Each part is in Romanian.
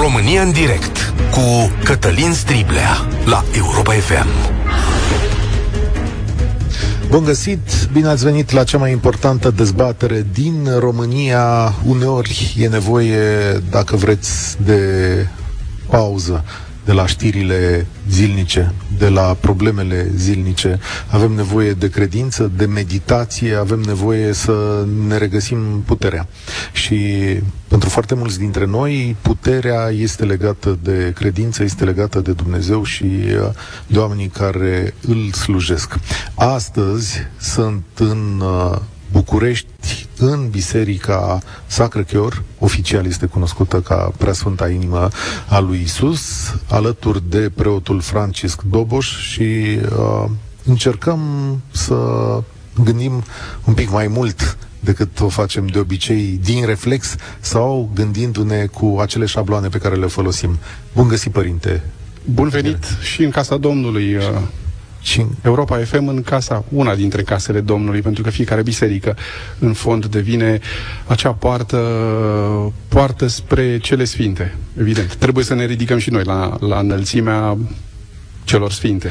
România în direct cu Cătălin Striblea la Europa FM. Bun găsit, bine ați venit la cea mai importantă dezbatere din România. Uneori e nevoie, dacă vreți, de pauză de la știrile zilnice, de la problemele zilnice. Avem nevoie de credință, de meditație, avem nevoie să ne regăsim puterea. Și pentru foarte mulți dintre noi, puterea este legată de credință, este legată de Dumnezeu și uh, de oamenii care îl slujesc. Astăzi sunt în uh, București, în Biserica Sacră Chior, oficial este cunoscută ca Preasfânta Inimă a lui Isus, alături de preotul Francisc Doboș și uh, încercăm să gândim un pic mai mult decât o facem de obicei din reflex sau gândindu-ne cu acele șabloane pe care le folosim. Bun găsit, părinte! Bun venit și în casa Domnului, uh, și Europa FM în casa, una dintre casele Domnului, pentru că fiecare biserică, în fond, devine acea poartă, poartă spre cele sfinte. Evident. Trebuie să ne ridicăm și noi la, la înălțimea celor sfinte.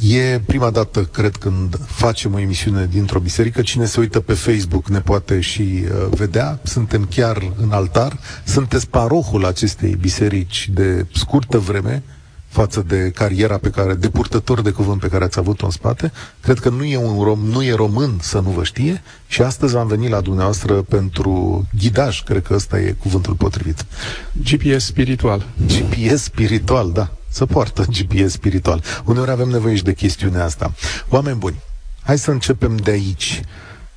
E prima dată, cred, când facem o emisiune dintr-o biserică. Cine se uită pe Facebook ne poate și uh, vedea. Suntem chiar în altar. Sunteți parohul acestei biserici de scurtă vreme față de cariera pe care, de purtător de cuvânt pe care ați avut-o în spate. Cred că nu e un rom, nu e român să nu vă știe și astăzi am venit la dumneavoastră pentru ghidaj, cred că ăsta e cuvântul potrivit. GPS spiritual. GPS spiritual, da. Să poartă GPS spiritual. Uneori avem nevoie și de chestiunea asta. Oameni buni, hai să începem de aici.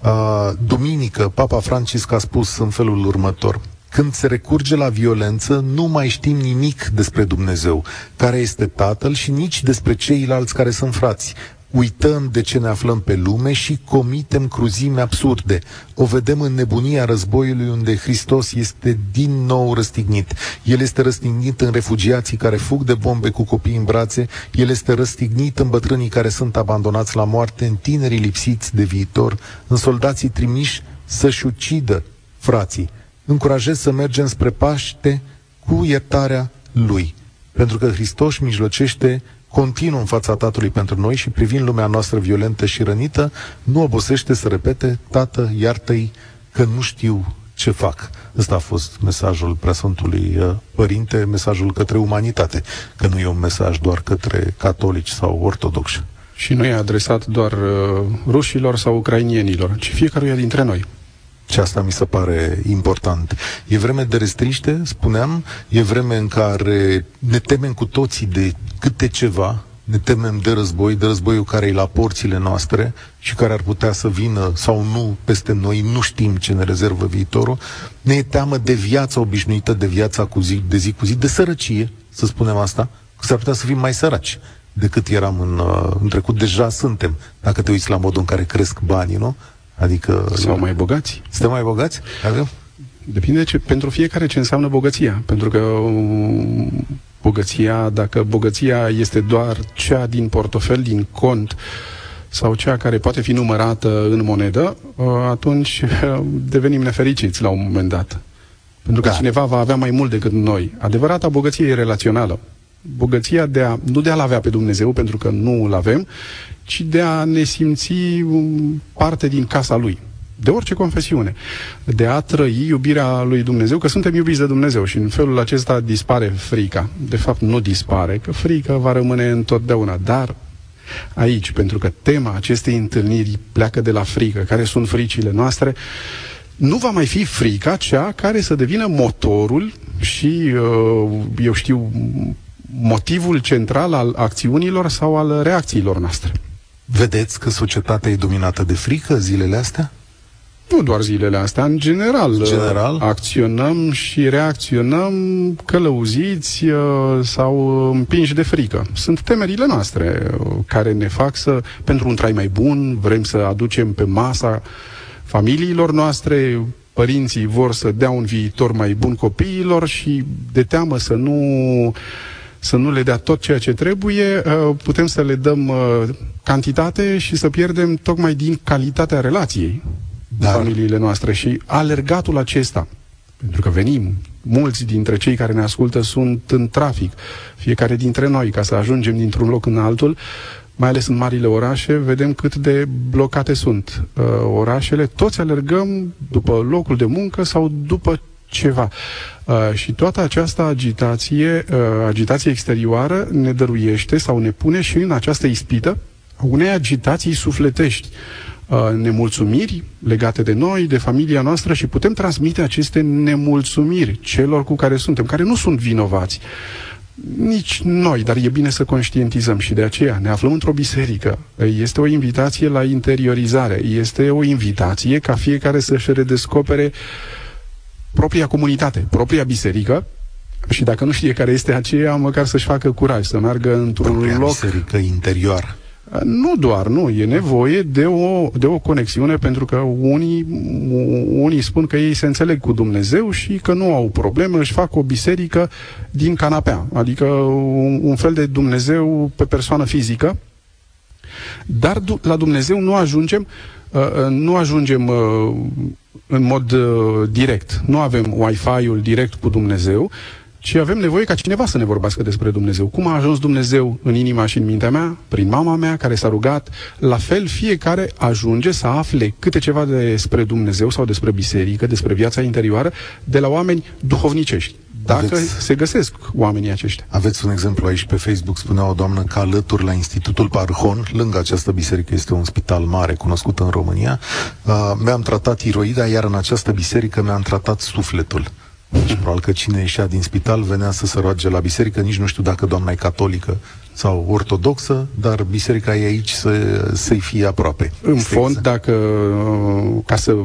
Uh, duminică, Papa Francisc a spus în felul următor. Când se recurge la violență, nu mai știm nimic despre Dumnezeu, care este Tatăl și nici despre ceilalți care sunt frați. Uităm de ce ne aflăm pe lume și comitem cruzime absurde. O vedem în nebunia războiului unde Hristos este din nou răstignit. El este răstignit în refugiații care fug de bombe cu copii în brațe, el este răstignit în bătrânii care sunt abandonați la moarte, în tinerii lipsiți de viitor, în soldații trimiși să-și ucidă frații încurajez să mergem spre Paște cu iertarea Lui. Pentru că Hristos mijlocește continuu în fața Tatălui pentru noi și privind lumea noastră violentă și rănită, nu obosește să repete, Tată, iartă-i că nu știu ce fac. Ăsta a fost mesajul preasfântului uh, Părinte, mesajul către umanitate, că nu e un mesaj doar către catolici sau ortodoxi. Și nu e adresat doar uh, rușilor sau ucrainienilor, ci fiecăruia dintre noi. Și asta mi se pare important. E vreme de restriște, spuneam, e vreme în care ne temem cu toții de câte ceva, ne temem de război, de războiul care e la porțile noastre și care ar putea să vină sau nu peste noi, nu știm ce ne rezervă viitorul. Ne e teamă de viața obișnuită, de viața cu zi, de zi cu zi, de sărăcie, să spunem asta, că s-ar putea să fim mai săraci decât eram în, uh, în trecut. Deja suntem, dacă te uiți la modul în care cresc banii, nu? Adică... Sau mai bogați. Suntem mai bogați? Avem? Depinde ce, pentru fiecare ce înseamnă bogăția. Pentru că um, bogăția, dacă bogăția este doar cea din portofel, din cont, sau cea care poate fi numărată în monedă, uh, atunci uh, devenim nefericiți la un moment dat. Pentru că da. cineva va avea mai mult decât noi. Adevărata bogăție e relațională. Bogăția de a, nu de a-L avea pe Dumnezeu, pentru că nu îl avem, ci de a ne simți parte din casa Lui de orice confesiune, de a trăi iubirea lui Dumnezeu, că suntem iubiți de Dumnezeu și în felul acesta dispare frica. De fapt, nu dispare, că frica va rămâne întotdeauna, dar aici, pentru că tema acestei întâlniri pleacă de la frică, care sunt fricile noastre, nu va mai fi frica cea care să devină motorul și, uh, eu știu, motivul central al acțiunilor sau al reacțiilor noastre. Vedeți că societatea e dominată de frică zilele astea? Nu doar zilele astea, în general. general? Acționăm și reacționăm călăuziți uh, sau împinși de frică. Sunt temerile noastre uh, care ne fac să, pentru un trai mai bun, vrem să aducem pe masa familiilor noastre, părinții vor să dea un viitor mai bun copiilor și de teamă să nu să nu le dea tot ceea ce trebuie, uh, putem să le dăm uh, cantitate și să pierdem tocmai din calitatea relației Dar... familiile noastre. Și alergatul acesta, pentru că venim mulți dintre cei care ne ascultă sunt în trafic, fiecare dintre noi, ca să ajungem dintr-un loc în altul, mai ales în marile orașe, vedem cât de blocate sunt uh, orașele. Toți alergăm după locul de muncă sau după ceva. Uh, și toată această agitație, uh, agitație exterioară ne dăruiește sau ne pune și în această ispită unei agitații sufletești. Uh, nemulțumiri legate de noi, de familia noastră și putem transmite aceste nemulțumiri celor cu care suntem, care nu sunt vinovați. Nici noi, dar e bine să conștientizăm și de aceea ne aflăm într-o biserică. Este o invitație la interiorizare, este o invitație ca fiecare să-și redescopere propria comunitate, propria biserică, și dacă nu știe care este aceea, măcar să-și facă curaj, să meargă într-un propria loc... biserică interioară. Nu doar, nu. E nevoie de o, de o conexiune pentru că unii, unii spun că ei se înțeleg cu Dumnezeu și că nu au probleme, își fac o biserică din canapea, adică un, un fel de Dumnezeu pe persoană fizică, dar la Dumnezeu nu ajungem, uh, uh, nu ajungem uh, în mod direct. Nu avem Wi-Fi-ul direct cu Dumnezeu, și avem nevoie ca cineva să ne vorbească despre Dumnezeu. Cum a ajuns Dumnezeu în inima și în mintea mea? Prin mama mea care s-a rugat. La fel, fiecare ajunge să afle câte ceva despre Dumnezeu sau despre biserică, despre viața interioară, de la oameni duhovnicești. Dacă aveți, se găsesc oamenii aceștia. Aveți un exemplu aici pe Facebook, spunea o doamnă că alături la Institutul Parhon, lângă această biserică este un spital mare cunoscut în România, uh, mi-am tratat iroida, iar în această biserică mi-am tratat sufletul. Și probabil că cine ieșea din spital venea să se roage la biserică, nici nu știu dacă doamna e catolică sau ortodoxă, dar biserica e aici să, să-i fie aproape. În este fond, exact. dacă, ca să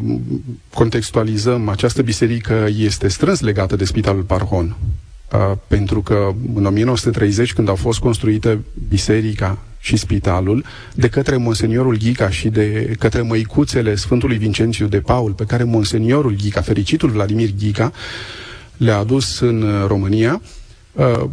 contextualizăm, această biserică este strâns legată de Spitalul Parhon, pentru că în 1930, când au fost construite biserica și spitalul, de către Monseniorul Ghica și de către măicuțele Sfântului Vincențiu de Paul, pe care Monseniorul Ghica, fericitul Vladimir Ghica, le-a adus în România, uh,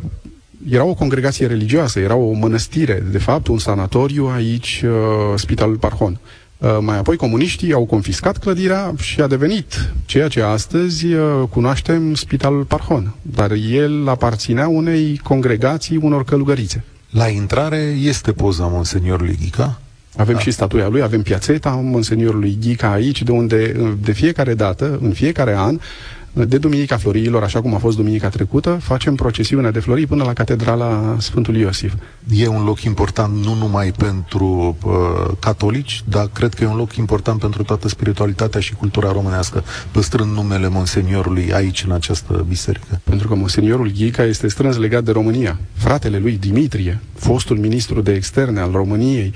era o congregație religioasă, era o mănăstire, de fapt, un sanatoriu aici, uh, Spitalul Parhon. Uh, mai apoi comuniștii au confiscat clădirea și a devenit ceea ce astăzi uh, cunoaștem Spitalul Parhon, dar el aparținea unei congregații, unor călugărițe. La intrare este poza Monseniorului Ghica? Avem da. și statuia lui, avem piațeta Monseniorului Ghica aici, de unde de fiecare dată, în fiecare an, de Duminica Florilor, așa cum a fost duminica trecută, facem procesiunea de flori până la Catedrala Sfântului Iosif. E un loc important nu numai pentru uh, catolici, dar cred că e un loc important pentru toată spiritualitatea și cultura românească, păstrând numele Monseniorului aici, în această biserică. Pentru că Monseniorul Ghica este strâns legat de România. Fratele lui Dimitrie, fostul ministru de externe al României,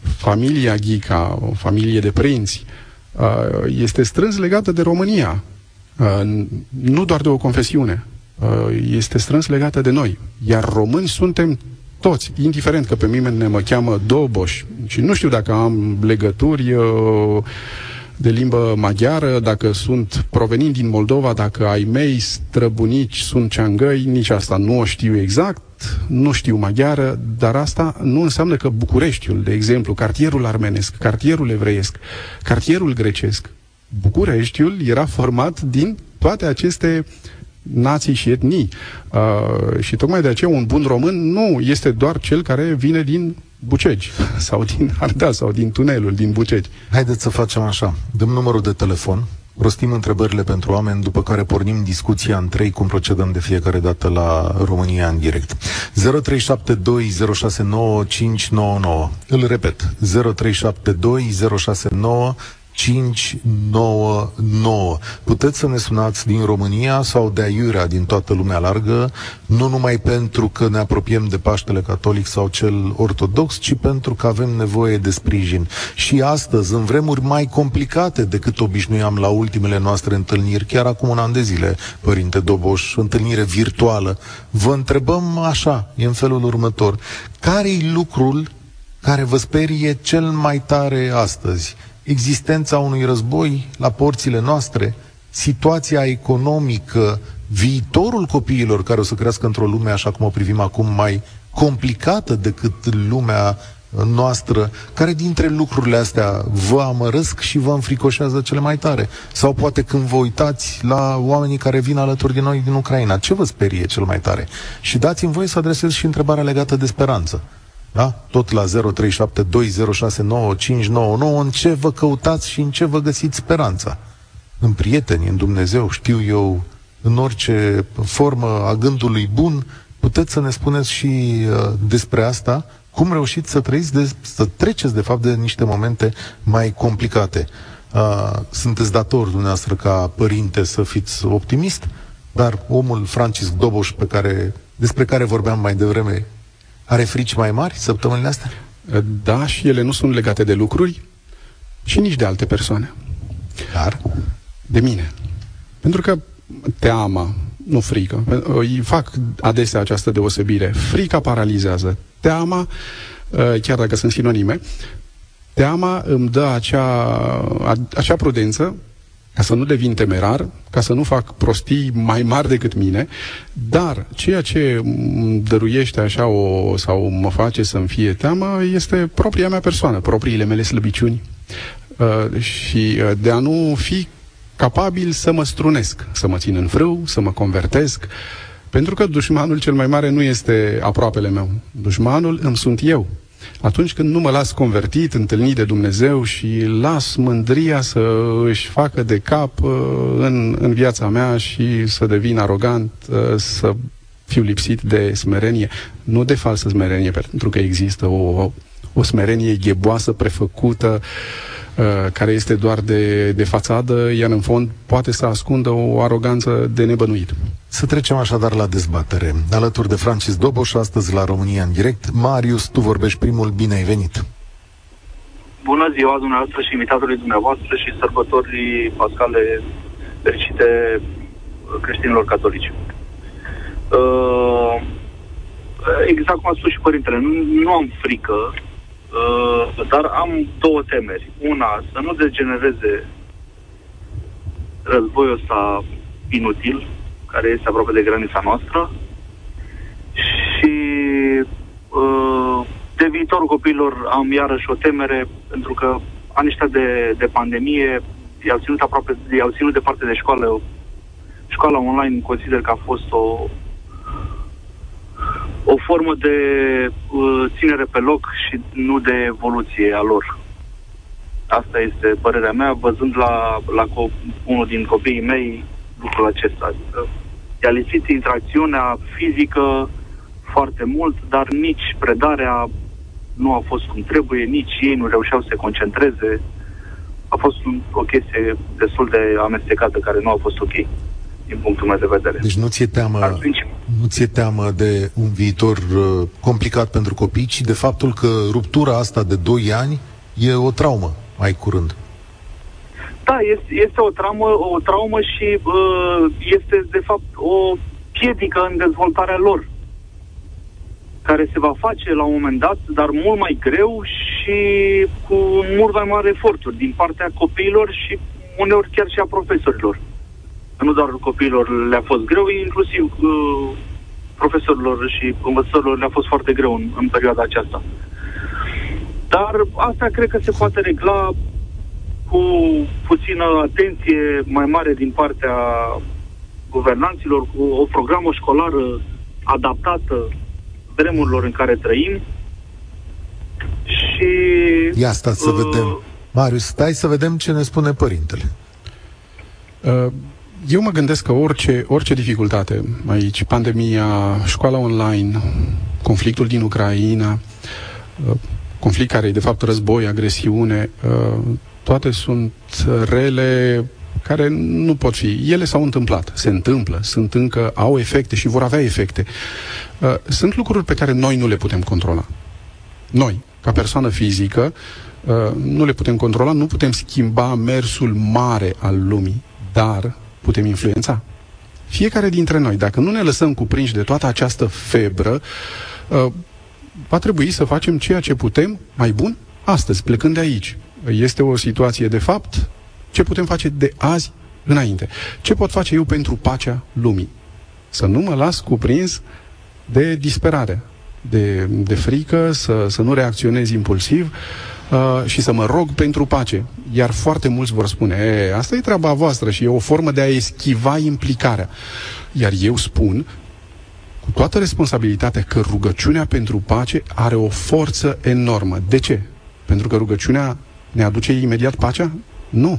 familia Ghica, o familie de prinți, uh, este strâns legată de România. Uh, nu doar de o confesiune, uh, este strâns legată de noi. Iar români suntem toți, indiferent că pe mine mă cheamă Doboș și nu știu dacă am legături uh, de limbă maghiară, dacă sunt provenind din Moldova, dacă ai mei străbunici sunt ceangăi, nici asta nu o știu exact, nu știu maghiară, dar asta nu înseamnă că Bucureștiul, de exemplu, cartierul armenesc, cartierul evreiesc, cartierul grecesc, Bucureștiul era format din toate aceste nații și etnii. Uh, și tocmai de aceea un bun român nu este doar cel care vine din Bucegi sau din Ardeal sau din tunelul din Bucegi. Haideți să facem așa. Dăm numărul de telefon, rostim întrebările pentru oameni, după care pornim discuția în trei, cum procedăm de fiecare dată la România în direct. 0372069599. Îl repet, 0372069599. 599. Puteți să ne sunați din România sau de aiurea din toată lumea largă, nu numai pentru că ne apropiem de Paștele Catolic sau cel Ortodox, ci pentru că avem nevoie de sprijin. Și astăzi, în vremuri mai complicate decât obișnuiam la ultimele noastre întâlniri, chiar acum un an de zile, Părinte Doboș, întâlnire virtuală, vă întrebăm așa, e în felul următor, care-i lucrul care vă sperie cel mai tare astăzi? Existența unui război la porțile noastre, situația economică, viitorul copiilor care o să crească într-o lume așa cum o privim acum mai complicată decât lumea noastră, care dintre lucrurile astea vă amărăsc și vă înfricoșează cele mai tare? Sau poate când vă uitați la oamenii care vin alături de noi din Ucraina, ce vă sperie cel mai tare? Și dați-mi voie să adresez și întrebarea legată de speranță. Da? Tot la 0372069599 în ce vă căutați și în ce vă găsiți speranța? În prieteni, în Dumnezeu, știu eu, în orice formă a gândului bun, puteți să ne spuneți și uh, despre asta, cum reușiți să trăiți, de, să treceți de fapt de niște momente mai complicate. Uh, sunteți dator dumneavoastră ca părinte să fiți optimist, dar omul Francis Doboș pe care, despre care vorbeam mai devreme are frici mai mari săptămânile astea? Da, și ele nu sunt legate de lucruri și nici de alte persoane. Dar? De mine. Pentru că teama, nu frică, îi fac adesea această deosebire. Frica paralizează. Teama, uh, chiar dacă sunt sinonime, teama îmi dă acea, acea prudență ca să nu devin temerar, ca să nu fac prostii mai mari decât mine, dar ceea ce îmi dăruiește așa o, sau mă face să-mi fie teamă este propria mea persoană, propriile mele slăbiciuni uh, și uh, de a nu fi capabil să mă strunesc, să mă țin în frâu, să mă convertesc, pentru că dușmanul cel mai mare nu este aproapele meu. Dușmanul îmi sunt eu. Atunci când nu mă las convertit, întâlnit de Dumnezeu și las mândria să își facă de cap uh, în, în viața mea și să devin arogant, uh, să fiu lipsit de smerenie, nu de falsă smerenie, pentru că există o, o smerenie gheboasă, prefăcută, uh, care este doar de, de fațadă, iar în fond poate să ascundă o aroganță de nebănuit. Să trecem așadar la dezbatere. Alături de Francis Doboș, astăzi la România în direct. Marius, tu vorbești primul, bine ai venit! Bună ziua dumneavoastră și invitatului dumneavoastră și sărbătorii pascale fericite creștinilor catolici. Uh, exact cum a spus și părintele, nu, nu am frică, uh, dar am două temeri. Una, să nu degenereze războiul ăsta inutil, care este aproape de granița noastră și uh, de viitorul copiilor am iarăși o temere pentru că anii ăștia de, de pandemie i-au ținut aproape, i-au ținut departe de școală. Școala online consider că a fost o o formă de uh, ținere pe loc și nu de evoluție a lor. Asta este părerea mea, văzând la, la co- unul din copiii mei lucrul acesta. Adică i-a lipsit interacțiunea fizică foarte mult, dar nici predarea nu a fost cum trebuie, nici ei nu reușeau să se concentreze. A fost o chestie destul de amestecată care nu a fost ok din punctul meu de vedere. Deci nu ți-e teamă, nu ți-e teamă de un viitor uh, complicat pentru copii, ci de faptul că ruptura asta de 2 ani e o traumă mai curând. Da, este, este o traumă, o traumă și uh, este, de fapt, o piedică în dezvoltarea lor, care se va face la un moment dat, dar mult mai greu și cu mult mai mare eforturi din partea copiilor și uneori chiar și a profesorilor. Nu doar copiilor le-a fost greu, inclusiv uh, profesorilor și învățătorilor le-a fost foarte greu în, în perioada aceasta. Dar asta cred că se poate regla cu puțină atenție mai mare din partea guvernanților, cu o programă școlară adaptată vremurilor în care trăim. Și... Ia stați să uh, vedem. Marius, stai să vedem ce ne spune părintele. Uh, eu mă gândesc că orice, orice dificultate aici, pandemia, școala online, conflictul din Ucraina, uh, conflict care e de fapt război, agresiune, uh, toate sunt rele care nu pot fi. Ele s-au întâmplat, se întâmplă, sunt încă, au efecte și vor avea efecte. Uh, sunt lucruri pe care noi nu le putem controla. Noi, ca persoană fizică, uh, nu le putem controla, nu putem schimba mersul mare al lumii, dar putem influența. Fiecare dintre noi, dacă nu ne lăsăm cuprinși de toată această febră, uh, va trebui să facem ceea ce putem mai bun astăzi, plecând de aici este o situație de fapt, ce putem face de azi înainte? Ce pot face eu pentru pacea lumii? Să nu mă las cuprins de disperare. de, de frică, să, să nu reacționez impulsiv uh, și să mă rog pentru pace. Iar foarte mulți vor spune, e, asta e treaba voastră și e o formă de a eschiva implicarea. Iar eu spun, cu toată responsabilitatea, că rugăciunea pentru pace are o forță enormă. De ce? Pentru că rugăciunea ne aduce imediat pacea? Nu.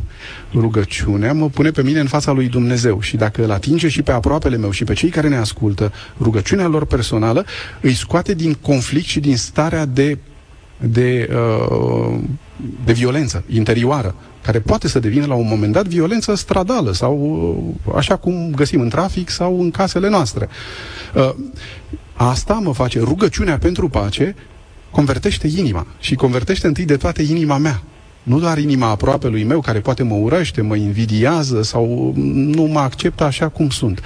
Rugăciunea mă pune pe mine în fața lui Dumnezeu și dacă îl atinge și pe aproapele meu și pe cei care ne ascultă, rugăciunea lor personală îi scoate din conflict și din starea de, de, uh, de violență interioară, care poate să devină la un moment dat violență stradală sau uh, așa cum găsim în trafic sau în casele noastre. Uh, asta mă face rugăciunea pentru pace convertește inima și convertește întâi de toate inima mea. Nu doar inima aproapelui meu, care poate mă urăște, mă invidiază sau nu mă acceptă așa cum sunt.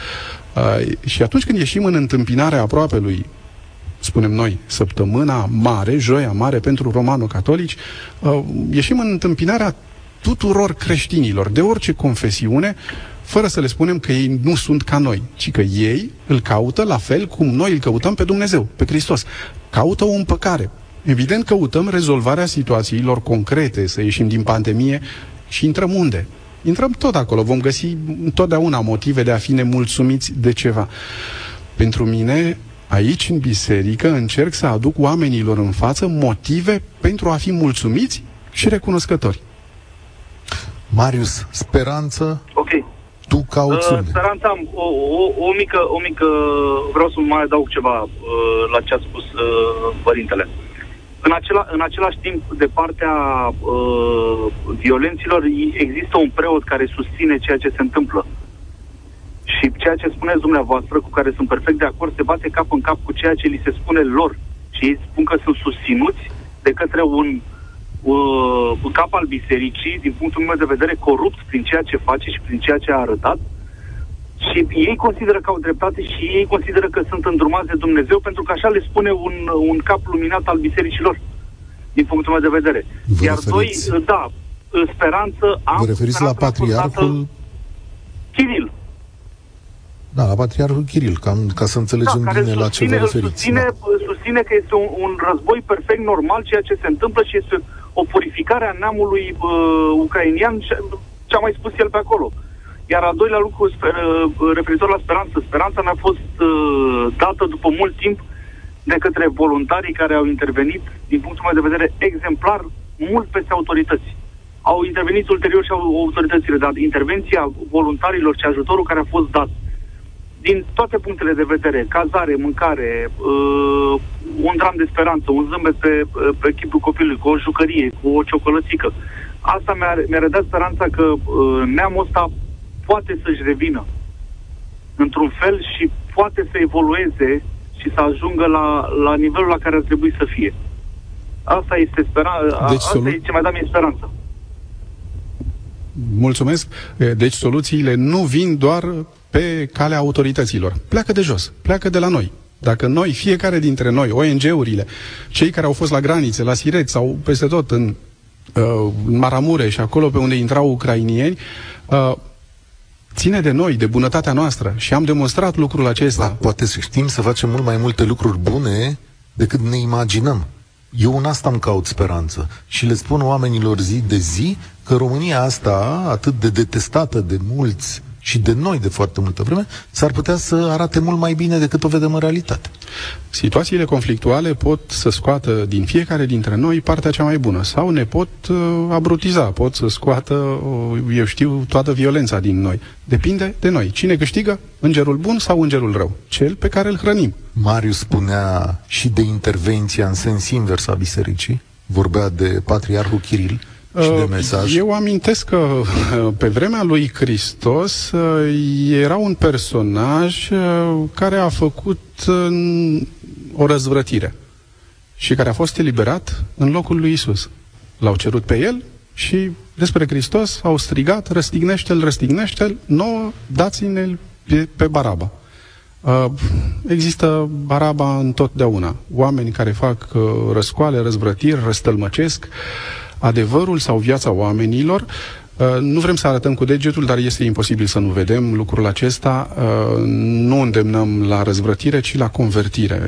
Uh, și atunci când ieșim în întâmpinarea aproapelui, spunem noi, săptămâna mare, joia mare pentru romano-catolici, uh, ieșim în întâmpinarea tuturor creștinilor, de orice confesiune, fără să le spunem că ei nu sunt ca noi, ci că ei îl caută la fel cum noi îl căutăm pe Dumnezeu, pe Hristos. Caută o împăcare, Evident, căutăm rezolvarea situațiilor concrete, să ieșim din pandemie și intrăm unde? Intrăm tot acolo, vom găsi întotdeauna motive de a fi nemulțumiți de ceva. Pentru mine, aici, în biserică, încerc să aduc oamenilor în față motive pentru a fi mulțumiți și recunoscători. Marius, speranță? Ok. Tu cauți uh, Speranța, o, o, o, mică, o mică, vreau să mai adaug ceva uh, la ce a spus uh, părintele. Uh, în, acela, în același timp, de partea uh, violenților, există un preot care susține ceea ce se întâmplă. Și ceea ce spuneți dumneavoastră, cu care sunt perfect de acord, se bate cap în cap cu ceea ce li se spune lor. Și ei spun că sunt susținuți de către un uh, cap al bisericii, din punctul meu de vedere, corupt prin ceea ce face și prin ceea ce a arătat, și ei consideră că au dreptate și ei consideră că sunt îndrumați de Dumnezeu pentru că așa le spune un, un cap luminat al bisericilor, din punctul meu de vedere. Vă Iar doi, da, speranță am... Vă referiți la patriarhul... Kiril. Da, la patriarhul Kiril, ca, ca să înțelegem da, bine la ce vă referiți. Susține, da. susține că este un, un război perfect normal, ceea ce se întâmplă și este o purificare a neamului uh, ucrainian, ce a mai spus el pe acolo. Uh, iar al doilea lucru, sper, uh, referitor la speranță, speranța mi-a fost uh, dată după mult timp de către voluntarii care au intervenit, din punctul meu de vedere, exemplar, mult peste autorități. Au intervenit ulterior și autoritățile, dar intervenția voluntarilor și ajutorul care a fost dat, din toate punctele de vedere, cazare, mâncare, uh, un dram de speranță, un zâmbet pe, pe chipul copilului, cu o jucărie, cu o ciocolățică, asta mi-a, mi-a redat speranța că uh, neamul ăsta poate să-și revină într-un fel și poate să evolueze și să ajungă la, la nivelul la care ar trebui să fie. Asta este speranța. Deci, asta solu- e ce mai da mie speranță. Mulțumesc. Deci soluțiile nu vin doar pe calea autorităților. Pleacă de jos, pleacă de la noi. Dacă noi, fiecare dintre noi, ONG-urile, cei care au fost la granițe, la Siret sau peste tot în, uh, în Maramureș și acolo pe unde intrau ucrainieni, uh, ține de noi, de bunătatea noastră și am demonstrat lucrul acesta. Da, poate să știm să facem mult mai multe lucruri bune decât ne imaginăm. Eu în asta îmi caut speranță și le spun oamenilor zi de zi că România asta, atât de detestată de mulți și de noi de foarte multă vreme, s-ar putea să arate mult mai bine decât o vedem în realitate. Situațiile conflictuale pot să scoată din fiecare dintre noi partea cea mai bună sau ne pot uh, abrutiza, pot să scoată, uh, eu știu, toată violența din noi. Depinde de noi. Cine câștigă? Îngerul bun sau îngerul rău? Cel pe care îl hrănim. Marius spunea și de intervenția în sens invers a bisericii, vorbea de patriarhul Kiril, și de uh, mesaj? Eu amintesc că uh, pe vremea lui Hristos uh, era un personaj care a făcut o răzvrătire și care a fost eliberat în locul lui Isus. L-au cerut pe el și despre Hristos au strigat, răstignește-l, răstignește-l, nouă, dați-ne pe, pe Baraba. Uh, există Baraba întotdeauna. Oameni care fac uh, răscoale, răzvrătiri, răstălmăcesc, uh, adevărul sau viața oamenilor Uh, nu vrem să arătăm cu degetul, dar este imposibil să nu vedem lucrul acesta. Uh, nu îndemnăm la răzvrătire, ci la convertire.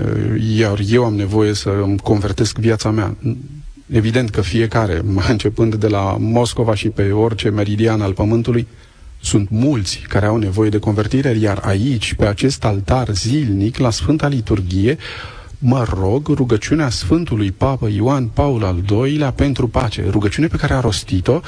Iar eu am nevoie să îmi convertesc viața mea. Evident că fiecare, începând de la Moscova și pe orice meridian al Pământului, sunt mulți care au nevoie de convertire, iar aici, pe acest altar zilnic, la Sfânta Liturghie, mă rog rugăciunea Sfântului Papă Ioan Paul al II-lea pentru pace, rugăciune pe care a rostit-o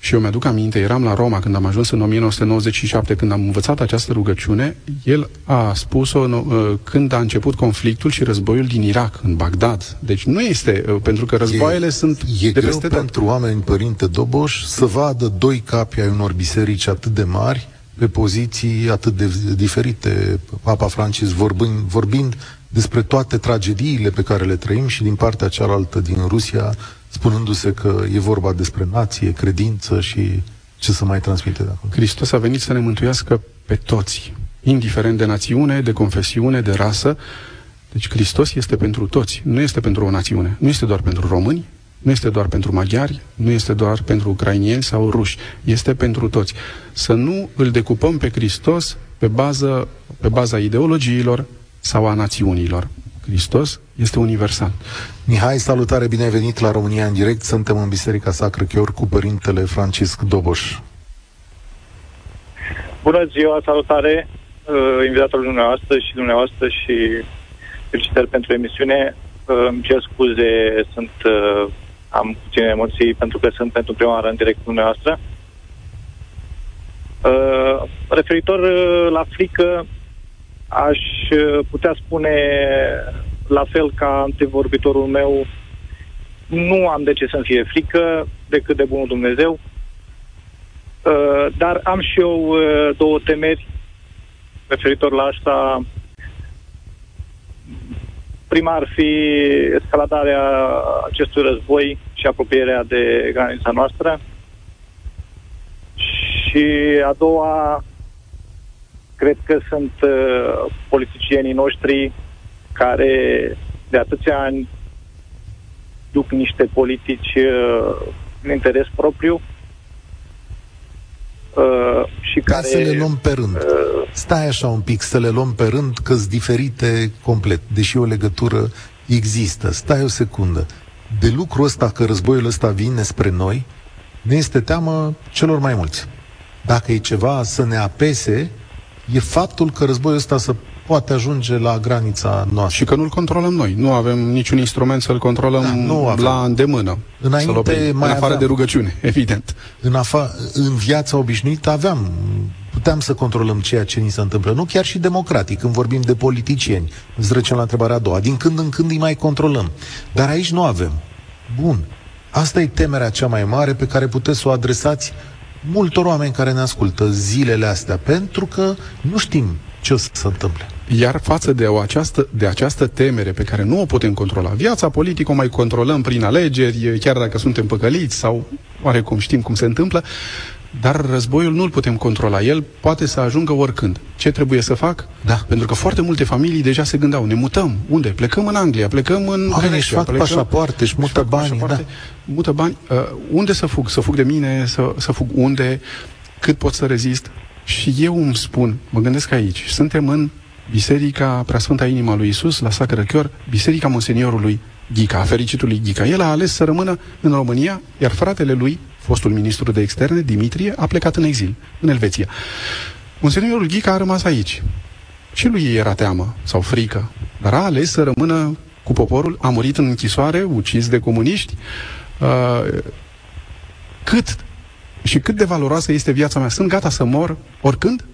și eu mi-aduc aminte, eram la Roma când am ajuns în 1997, când am învățat această rugăciune, el a spus-o uh, când a început conflictul și războiul din Irak, în Bagdad. Deci nu este, uh, pentru că războaiele e, sunt e de greu peste pentru tot. oameni, părinte Doboș, să vadă doi capi ai unor biserici atât de mari, pe poziții atât de diferite. Papa Francis vorbind, vorbind despre toate tragediile pe care le trăim și din partea cealaltă din Rusia spunându-se că e vorba despre nație, credință și ce să mai transmite de acolo. Hristos a venit să ne mântuiască pe toți, indiferent de națiune, de confesiune, de rasă. Deci Hristos este pentru toți, nu este pentru o națiune, nu este doar pentru români, nu este doar pentru maghiari, nu este doar pentru ucrainieni sau ruși, este pentru toți. Să nu îl decupăm pe Hristos pe, bază, pe baza ideologiilor sau a națiunilor. Hristos este universal. Mihai, salutare, bine ai venit la România în direct. Suntem în Biserica Sacră Chior cu Părintele Francisc Doboș. Bună ziua, salutare uh, invitatul dumneavoastră și dumneavoastră și felicitări pentru emisiune. Uh, îmi cer scuze, sunt, uh, am puține emoții pentru că sunt pentru prima oară în direct cu dumneavoastră. Uh, referitor uh, la frică, aș uh, putea spune la fel ca antevorbitorul meu, nu am de ce să-mi fie frică decât de bunul Dumnezeu, uh, dar am și eu uh, două temeri referitor la asta. Prima ar fi escaladarea acestui război și apropierea de granița noastră. Și a doua, cred că sunt uh, politicienii noștri care de atâția ani duc niște politici uh, în interes propriu uh, și Ca care... să le luăm pe rând. Uh, Stai așa un pic, să le luăm pe rând, că sunt diferite complet, deși o legătură există. Stai o secundă. De lucrul ăsta, că războiul ăsta vine spre noi, ne este teamă celor mai mulți. Dacă e ceva să ne apese, e faptul că războiul ăsta să poate ajunge la granița noastră. Și că nu-l controlăm noi. Nu avem niciun instrument să-l controlăm da, nu avem. la îndemână. Înainte mai în afară aveam. de rugăciune, evident. În, afa- în viața obișnuită aveam puteam să controlăm ceea ce ni se întâmplă. Nu chiar și democratic, când vorbim de politicieni. Îți trecem la întrebarea a doua. Din când în când îi mai controlăm. Dar aici nu avem. Bun. Asta e temerea cea mai mare pe care puteți să o adresați multor oameni care ne ascultă zilele astea, pentru că nu știm ce o să se întâmple. Iar față de, o această, de această temere pe care nu o putem controla, viața politică o mai controlăm prin alegeri, chiar dacă suntem păcăliți sau oarecum știm cum se întâmplă, dar războiul nu-l putem controla. El poate să ajungă oricând. Ce trebuie să fac? Da. Pentru că foarte multe familii deja se gândeau, ne mutăm. Unde? Plecăm în Anglia, plecăm în Oamenii își fac plecăm, pașapoarte, își mută bani. Da. Mută bani. Uh, unde să fug? Să fug de mine? Să, să fug unde? Cât pot să rezist? Și eu îmi spun, mă gândesc aici, suntem în Biserica Preasfânta Inima lui Isus, la Sacră Chior, Biserica Monseniorului Ghica, a fericitului Ghica. El a ales să rămână în România, iar fratele lui, fostul ministru de externe, Dimitrie, a plecat în exil, în Elveția. Monseniorul Ghica a rămas aici. Și lui era teamă sau frică, dar a ales să rămână cu poporul, a murit în închisoare, ucis de comuniști. Uh, cât și cât de valoroasă este viața mea. Sunt gata să mor oricând?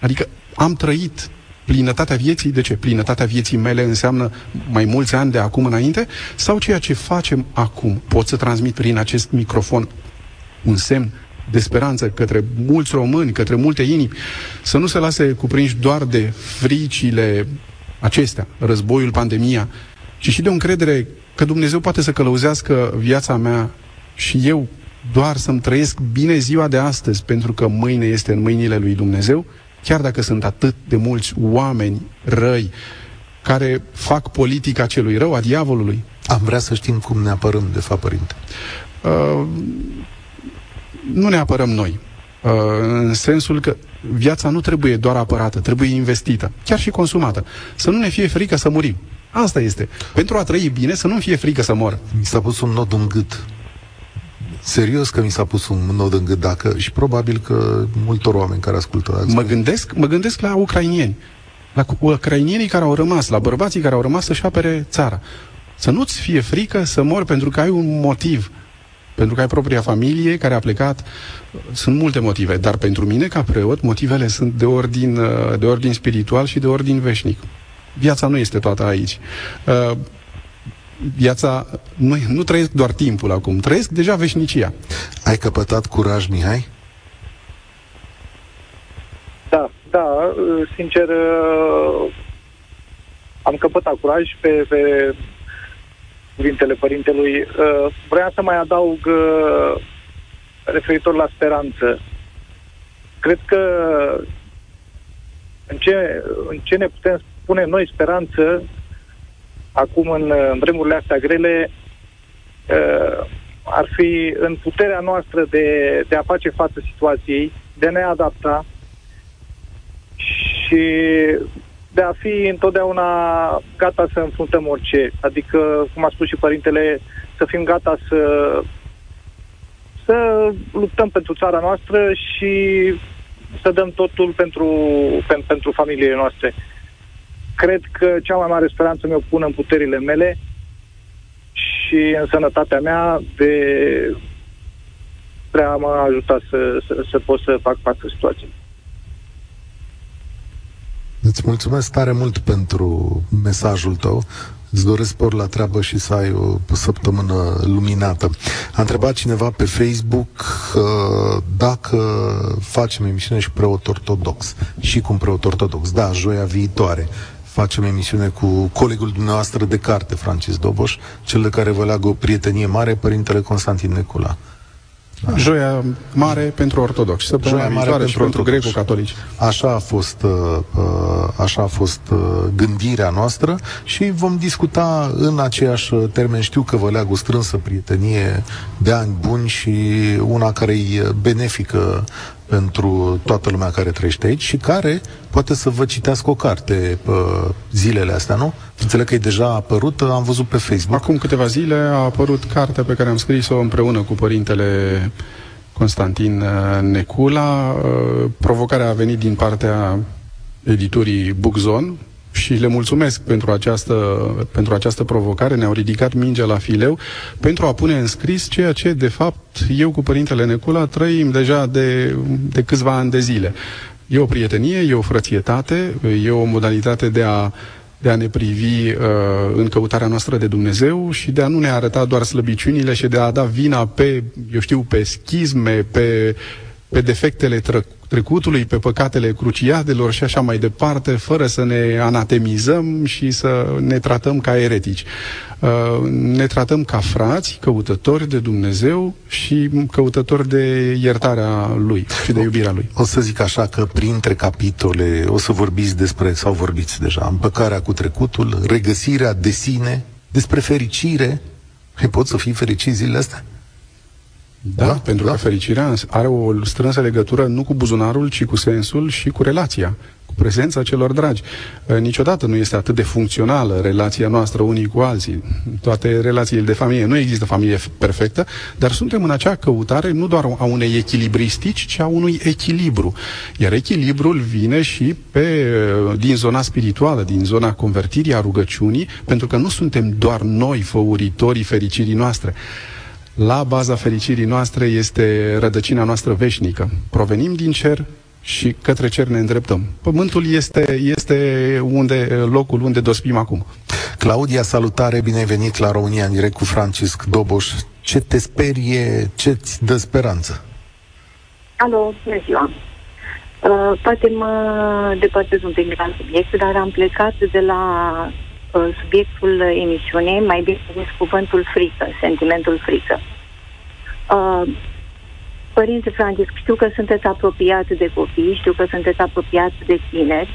Adică am trăit plinătatea vieții. De ce? Plinătatea vieții mele înseamnă mai mulți ani de acum înainte? Sau ceea ce facem acum? Pot să transmit prin acest microfon un semn de speranță către mulți români, către multe inimi, să nu se lase cuprinși doar de fricile acestea, războiul, pandemia, ci și de o încredere că Dumnezeu poate să călăuzească viața mea și eu doar să-mi trăiesc bine ziua de astăzi, pentru că mâine este în mâinile lui Dumnezeu, chiar dacă sunt atât de mulți oameni răi care fac politica celui rău, a diavolului. Am vrea să știm cum ne apărăm, de fapt, părinte. Uh, nu ne apărăm noi. Uh, în sensul că viața nu trebuie doar apărată, trebuie investită, chiar și consumată. Să nu ne fie frică să murim. Asta este. Pentru a trăi bine, să nu fie frică să mor. Mi s-a pus un nod în gât. Serios că mi s-a pus un nod în gât dacă și probabil că multor oameni care ascultă. Mă gândesc, mă gândesc la ucrainieni. La ucrainienii care au rămas, la bărbații care au rămas să-și apere țara. Să nu-ți fie frică să mori pentru că ai un motiv pentru că ai propria familie care a plecat. Sunt multe motive, dar pentru mine, ca preot, motivele sunt de ordin, de ordin spiritual și de ordin veșnic. Viața nu este toată aici. Uh, viața, nu, nu trăiesc doar timpul acum, trăiesc deja veșnicia. Ai căpătat curaj, Mihai? Da, da, sincer, uh, am căpătat curaj pe, pe cuvintele părintelui. Uh, vreau să mai adaug uh, referitor la speranță. Cred că în ce, în ce ne putem spune noi speranță acum în, în vremurile astea grele uh, ar fi în puterea noastră de, de a face față situației, de a ne adapta și de a fi întotdeauna gata să înfruntăm orice. Adică, cum a spus și părintele, să fim gata să, să luptăm pentru țara noastră și să dăm totul pentru, pentru, pentru familiile noastre. Cred că cea mai mare speranță mi-o pun în puterile mele și în sănătatea mea de prea mă ajuta să, să, să pot să fac față situației. Îți mulțumesc tare mult pentru mesajul tău. Îți doresc spor la treabă și să ai o săptămână luminată. A întrebat cineva pe Facebook uh, dacă facem emisiune și preot ortodox. Și cu un preot ortodox. Da, joia viitoare facem emisiune cu colegul dumneavoastră de carte, Francis Doboș, cel de care vă leagă o prietenie mare, Părintele Constantin Necula. Da. Joia mare pentru ortodoxi, săptămâna Joia mare pentru, pentru greco-catolici. Așa a fost, uh, uh, așa a fost uh, gândirea noastră și vom discuta în aceeași termen. Știu că vă leagă o strânsă prietenie de ani buni și una care e benefică pentru toată lumea care trăiește aici și care poate să vă citească o carte uh, zilele astea, nu? Înțeleg că e deja apărut, am văzut pe Facebook. Acum câteva zile a apărut cartea pe care am scris-o împreună cu părintele Constantin Necula. Uh, provocarea a venit din partea editurii Bookzone, și le mulțumesc pentru această, pentru această provocare. Ne-au ridicat mingea la fileu pentru a pune în scris ceea ce, de fapt, eu cu Părintele Necula trăim deja de, de câțiva ani de zile. E o prietenie, e o frățietate, e o modalitate de a de a ne privi uh, în căutarea noastră de Dumnezeu și de a nu ne arăta doar slăbiciunile și de a da vina pe, eu știu, pe schisme, pe, pe defectele tră- trecutului, pe păcatele cruciadelor și așa mai departe, fără să ne anatemizăm și să ne tratăm ca eretici. Uh, ne tratăm ca frați, căutători de Dumnezeu și căutători de iertarea Lui și de iubirea Lui. O să zic așa că printre capitole o să vorbiți despre, sau vorbiți deja, împăcarea cu trecutul, regăsirea de sine, despre fericire. Păi pot să fii fericit zilele astea? Da, da pentru da. că fericirea are o strânsă legătură nu cu buzunarul, ci cu sensul și cu relația, cu prezența celor dragi. Niciodată nu este atât de funcțională relația noastră unii cu alții. Toate relațiile de familie, nu există familie perfectă, dar suntem în acea căutare nu doar a unei echilibristici, ci a unui echilibru. Iar echilibrul vine și pe, din zona spirituală, din zona convertirii, a rugăciunii, pentru că nu suntem doar noi făuritorii fericirii noastre la baza fericirii noastre este rădăcina noastră veșnică. Provenim din cer și către cer ne îndreptăm. Pământul este, este unde, locul unde dospim acum. Claudia, salutare, bine ai venit la România în direct cu Francisc Doboș. Ce te sperie, ce ți dă speranță? Alo, bună ziua. Uh, poate mă depărtez un pic de la subiect, dar am plecat de la Uh, subiectul emisiunii, mai bine zis cuvântul frică, sentimentul frică. Uh, Părinte Francisc, știu că sunteți apropiat de copii, știu că sunteți apropiat de tineri.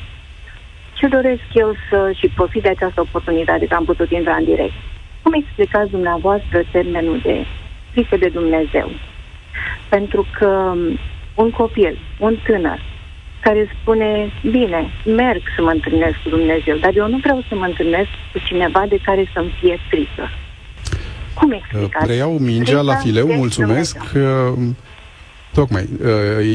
Ce doresc eu să și profit de această oportunitate că am putut intra în direct? Cum explicați dumneavoastră termenul de frică de Dumnezeu? pentru că un copil, un tânăr, care spune, bine, merg să mă întâlnesc cu Dumnezeu, dar eu nu vreau să mă întâlnesc cu cineva de care să-mi fie frică. Cum explicați? Preiau mingea la fileu, mulțumesc. Dumnezeu. Tocmai.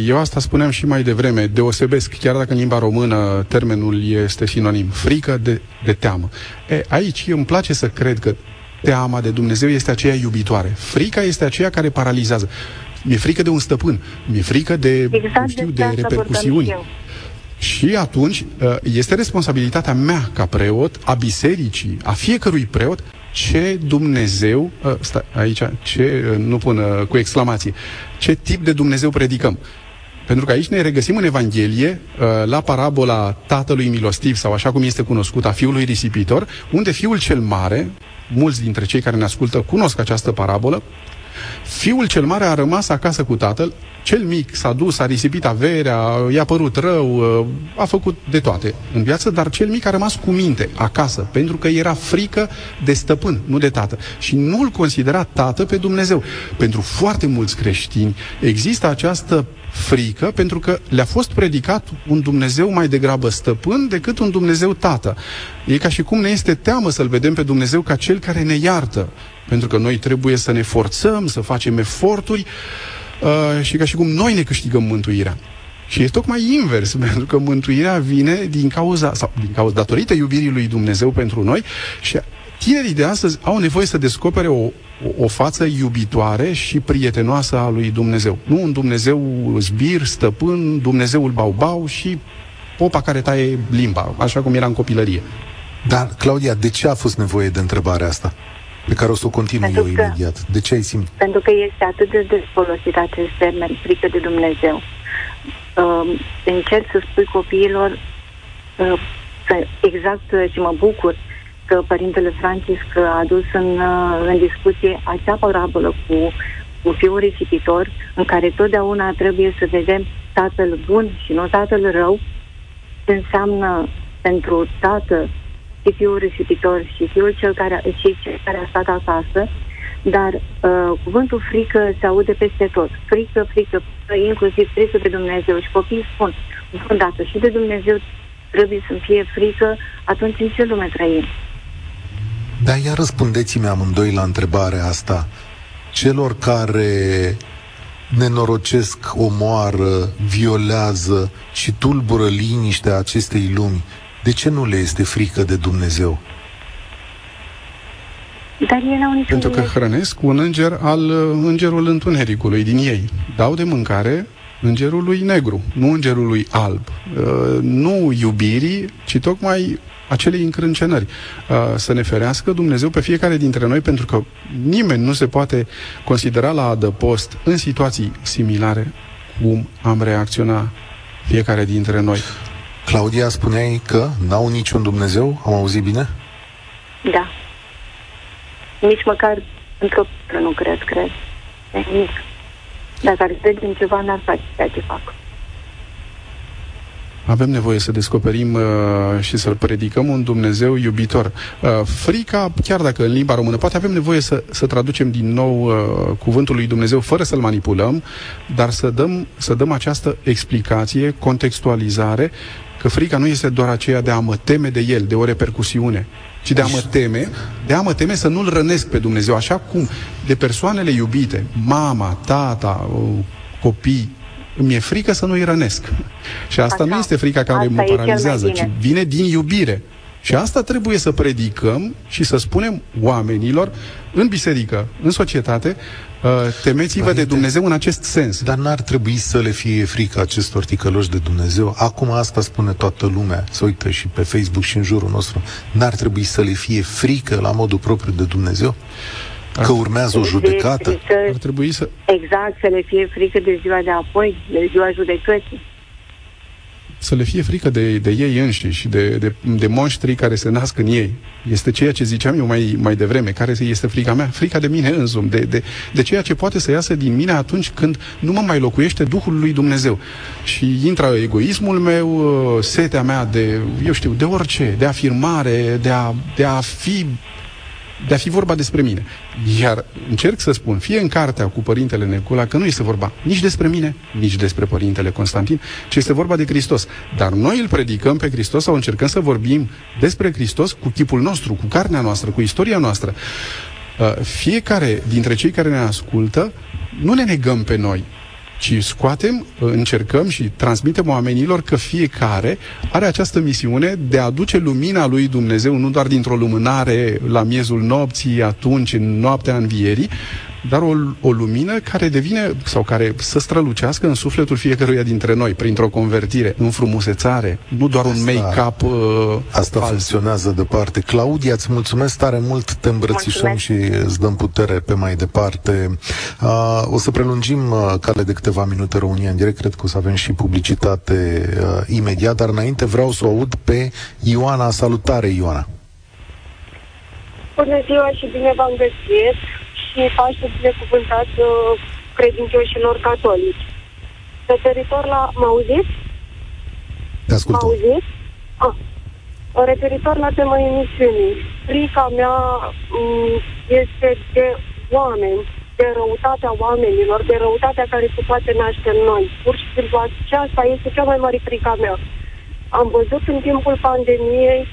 Eu asta spuneam și mai devreme. Deosebesc, chiar dacă în limba română termenul este sinonim, frică de, de teamă. E, aici îmi place să cred că teama de Dumnezeu este aceea iubitoare. Frica este aceea care paralizează. Mi-e frică de un stăpân, mi-e frică de, exact știu, de repercusiuni. Și atunci este responsabilitatea mea ca preot, a bisericii, a fiecărui preot, ce Dumnezeu, sta, aici, ce, nu pun cu exclamație, ce tip de Dumnezeu predicăm. Pentru că aici ne regăsim în Evanghelie, la parabola tatălui milostiv, sau așa cum este cunoscut, a fiului risipitor, unde fiul cel mare, mulți dintre cei care ne ascultă cunosc această parabolă, Fiul cel mare a rămas acasă cu tatăl, cel mic s-a dus, a risipit averea, i-a părut rău, a făcut de toate în viață, dar cel mic a rămas cu minte acasă, pentru că era frică de stăpân, nu de tată. Și nu îl considera tată pe Dumnezeu. Pentru foarte mulți creștini există această frică pentru că le-a fost predicat un Dumnezeu mai degrabă stăpân decât un Dumnezeu tată. E ca și cum ne este teamă să-L vedem pe Dumnezeu ca Cel care ne iartă. Pentru că noi trebuie să ne forțăm, să facem eforturi uh, și ca și cum noi ne câștigăm mântuirea. Și este tocmai invers, pentru că mântuirea vine din cauza, sau din cauza, datorită iubirii lui Dumnezeu pentru noi și tinerii de astăzi au nevoie să descopere o, o, o față iubitoare și prietenoasă a lui Dumnezeu. Nu un Dumnezeu zbir, stăpân, Dumnezeul baubau și popa care taie limba, așa cum era în copilărie. Dar, Claudia, de ce a fost nevoie de întrebarea asta? Pe care o să o continui eu imediat. De ce ai simțit? Pentru că este atât de des folosit acest termen, frică de Dumnezeu. Uh, încerc să spui copiilor uh, exact uh, și mă bucur că Părintele Francisc a adus în, uh, în discuție acea parabolă cu, cu fiul risipitor, în care totdeauna trebuie să vedem tatăl bun și nu tatăl rău, ce înseamnă pentru tată și fiul risipitor și fiul cel care, și cel care a stat acasă, dar uh, cuvântul frică se aude peste tot. Frică, frică, frică, inclusiv frică de Dumnezeu. Și copiii spun, bun, dacă și de Dumnezeu trebuie să fie frică, atunci în ce lume trăim? Da, iar răspundeți-mi amândoi la întrebarea asta. Celor care nenorocesc, omoară, violează și tulbură liniștea acestei lumi, de ce nu le este frică de Dumnezeu? Dar ei n-au niciun Pentru că hrănesc un înger al îngerul întunericului din ei. Dau de mâncare îngerului negru, nu îngerului alb. Uh, nu iubirii, ci tocmai acelei încrâncenări. Uh, să ne ferească Dumnezeu pe fiecare dintre noi, pentru că nimeni nu se poate considera la adăpost în situații similare cum am reacționat fiecare dintre noi. Claudia, spuneai că n-au niciun Dumnezeu? Am auzit bine? Da. Nici măcar într-o nu cred, cred. E nimic. Dacă ar crede în ceva, n-ar face ceea ce fac. Avem nevoie să descoperim uh, și să-L predicăm un Dumnezeu iubitor. Uh, frica, chiar dacă în limba română, poate avem nevoie să, să traducem din nou uh, cuvântul lui Dumnezeu fără să-l manipulăm, dar să dăm, să dăm această explicație, contextualizare că frica nu este doar aceea de a mă teme de el, de o repercusiune, ci de a mă teme, de a mă teme să nu-L rănesc pe Dumnezeu, așa cum de persoanele iubite, mama, tata, copii, îmi e frică să nu-i rănesc. Și asta așa. nu este frica care asta mă paralizează, ci vine din iubire. Și asta trebuie să predicăm și să spunem oamenilor în biserică, în societate, uh, temeți-vă de Dumnezeu în acest sens. Dar n-ar trebui să le fie frică acestor ticăloși de Dumnezeu. Acum asta spune toată lumea, să uită și pe Facebook și în jurul nostru. N-ar trebui să le fie frică la modul propriu de Dumnezeu? Că urmează o judecată? Ar trebui să... Exact, să le fie frică de ziua de apoi, de ziua judecății să le fie frică de, de ei înșiși și de, de, de monștrii care se nasc în ei. Este ceea ce ziceam eu mai, mai devreme. Care este frica mea? Frica de mine însumi, de, de, de ceea ce poate să iasă din mine atunci când nu mă mai locuiește Duhul lui Dumnezeu. Și intră egoismul meu, setea mea de, eu știu, de orice, de afirmare, de a, de a fi de a fi vorba despre mine. Iar încerc să spun, fie în cartea cu Părintele Necula, că nu este vorba nici despre mine, nici despre Părintele Constantin, ci este vorba de Hristos. Dar noi îl predicăm pe Hristos sau încercăm să vorbim despre Hristos cu chipul nostru, cu carnea noastră, cu istoria noastră. Uh, fiecare dintre cei care ne ascultă, nu ne negăm pe noi, ci scoatem, încercăm și transmitem oamenilor că fiecare are această misiune de a aduce lumina lui Dumnezeu, nu doar dintr-o lumânare la miezul nopții, atunci, în noaptea învierii, dar o, o lumină care devine sau care să strălucească în sufletul fiecăruia dintre noi, printr-o convertire, în frumusețare, nu doar un make-up uh, Asta fals. funcționează departe. Claudia, îți mulțumesc tare mult, te îmbrățișăm Mulțumesc. și îți dăm putere pe mai departe. Uh, o să prelungim uh, cale de câteva minute România în direct, cred că o să avem și publicitate uh, imediat, dar înainte vreau să o aud pe Ioana. Salutare, Ioana! Bună ziua și bine v-am găsit și Paște binecuvântat uh, credincioșilor catolici. Referitor la... Mă auziți? Te Mă ascultăm. auziți? Ah. Referitor la tema emisiunii, frica mea m, este de oameni, de răutatea oamenilor, de răutatea care se poate naște în noi. Pur și simplu, aceasta este cea mai mare frica mea. Am văzut în timpul pandemiei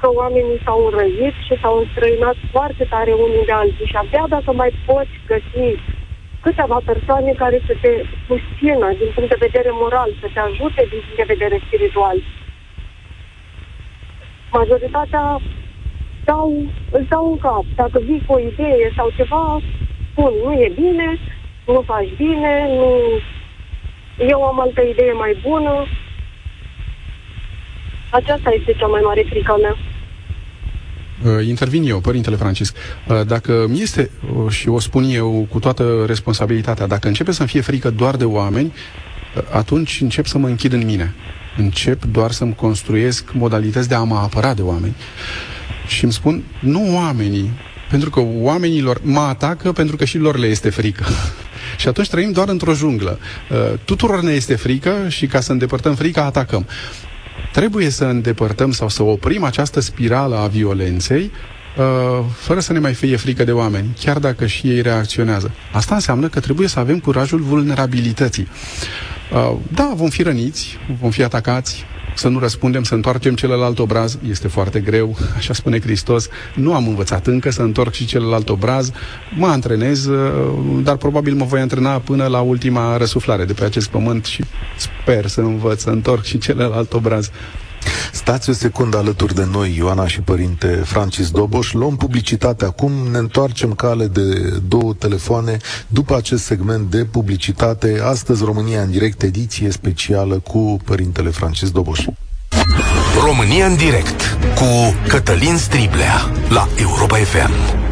că oamenii s-au înrăit și s-au înstrăinat foarte tare unii de alții și abia dacă mai poți găsi câteva persoane care să te susțină din punct de vedere moral, să te ajute din punct de vedere spiritual. Majoritatea dau, îți dau în cap. Dacă vii cu o idee sau ceva, spun, nu e bine, nu faci bine, nu... eu am altă idee mai bună. Aceasta este cea mai mare frica mea. Uh, Intervin eu, Părintele Francisc. Uh, Dacă mi este, uh, și o spun eu cu toată responsabilitatea, dacă începe să-mi fie frică doar de oameni, uh, atunci încep să mă închid în mine. Încep doar să-mi construiesc modalități de a mă apăra de oameni. Și îmi spun, nu oamenii, pentru că oamenilor mă atacă pentru că și lor le este frică. și atunci trăim doar într-o junglă. Uh, Tuturor ne este frică și ca să îndepărtăm frica, atacăm. Trebuie să îndepărtăm sau să oprim această spirală a violenței uh, fără să ne mai fie frică de oameni, chiar dacă și ei reacționează. Asta înseamnă că trebuie să avem curajul vulnerabilității. Uh, Da, vom fi răniți, vom fi atacați, să nu răspundem, să întoarcem celălalt obraz, este foarte greu, așa spune Hristos. Nu am învățat încă să întorc și celălalt obraz, mă antrenez, uh, dar probabil mă voi antrena până la ultima răsuflare de pe acest pământ și sper să învăț să întorc și celălalt obraz. Stați o secundă alături de noi, Ioana și părinte Francis Doboș. Luăm publicitate acum, ne întoarcem cale de două telefoane după acest segment de publicitate. Astăzi România în direct, ediție specială cu părintele Francis Doboș. România în direct cu Cătălin Striblea la Europa FM.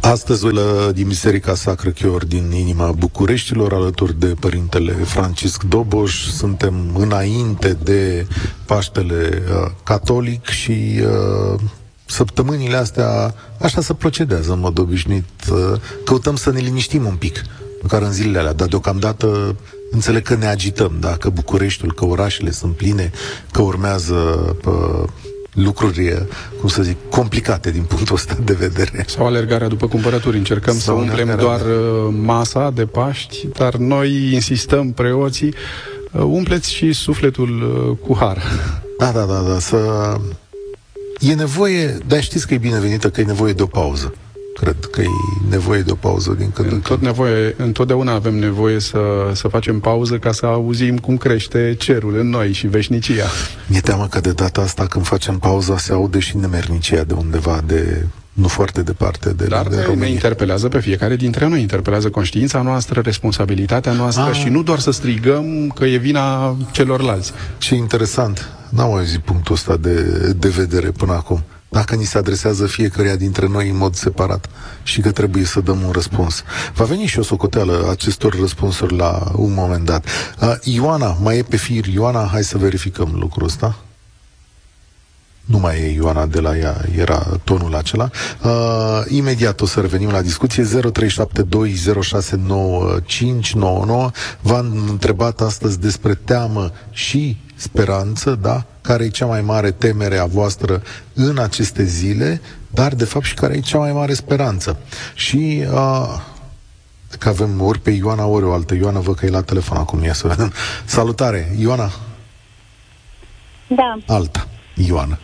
Astăzi, la, din Biserica Sacră Chior din inima Bucureștilor, alături de Părintele Francisc Doboș, suntem înainte de Paștele uh, Catolic și uh, săptămânile astea așa se procedează în mod obișnuit. Uh, căutăm să ne liniștim un pic, măcar în zilele alea, dar deocamdată înțeleg că ne agităm, da? că Bucureștiul, că orașele sunt pline, că urmează uh, lucruri, cum să zic, complicate din punctul ăsta de vedere. Sau alergarea după cumpărături. Încercăm Sau să umplem alergarea, doar uh, masa de Paști, dar noi insistăm, preoții, uh, umpleți și sufletul uh, cu har. Da, da, da, da, să... E nevoie, dar știți că e binevenită că e nevoie de o pauză. Cred că e nevoie de o pauză din când în În tot când. nevoie, întotdeauna avem nevoie să, să facem pauză ca să auzim cum crește cerul în noi și veșnicia. Mi-e teamă că de data asta când facem pauza se aude și nemernicia de undeva de nu foarte departe de, Dar de ne, ne România. interpelează pe fiecare dintre noi, interpelează conștiința noastră, responsabilitatea noastră Ah. și nu doar să strigăm că e vina celorlalți. Ce interesant. N-am auzit punctul ăsta de, de vedere până acum. Dacă ni se adresează fiecăruia dintre noi în mod separat și că trebuie să dăm un răspuns. Va veni și o socoteală acestor răspunsuri la un moment dat. Uh, Ioana, mai e pe fir. Ioana, hai să verificăm lucrul ăsta. Nu mai e Ioana de la ea, era tonul acela. Uh, imediat o să revenim la discuție. 0372069599. V-am întrebat astăzi despre teamă și speranță, da? Care e cea mai mare temere a voastră în aceste zile, dar de fapt și care e cea mai mare speranță. Și uh, că avem ori pe Ioana, ori o altă. Ioana, văd că e la telefon acum, ia să vedem. Salutare, Ioana. Da. Alta, Ioana.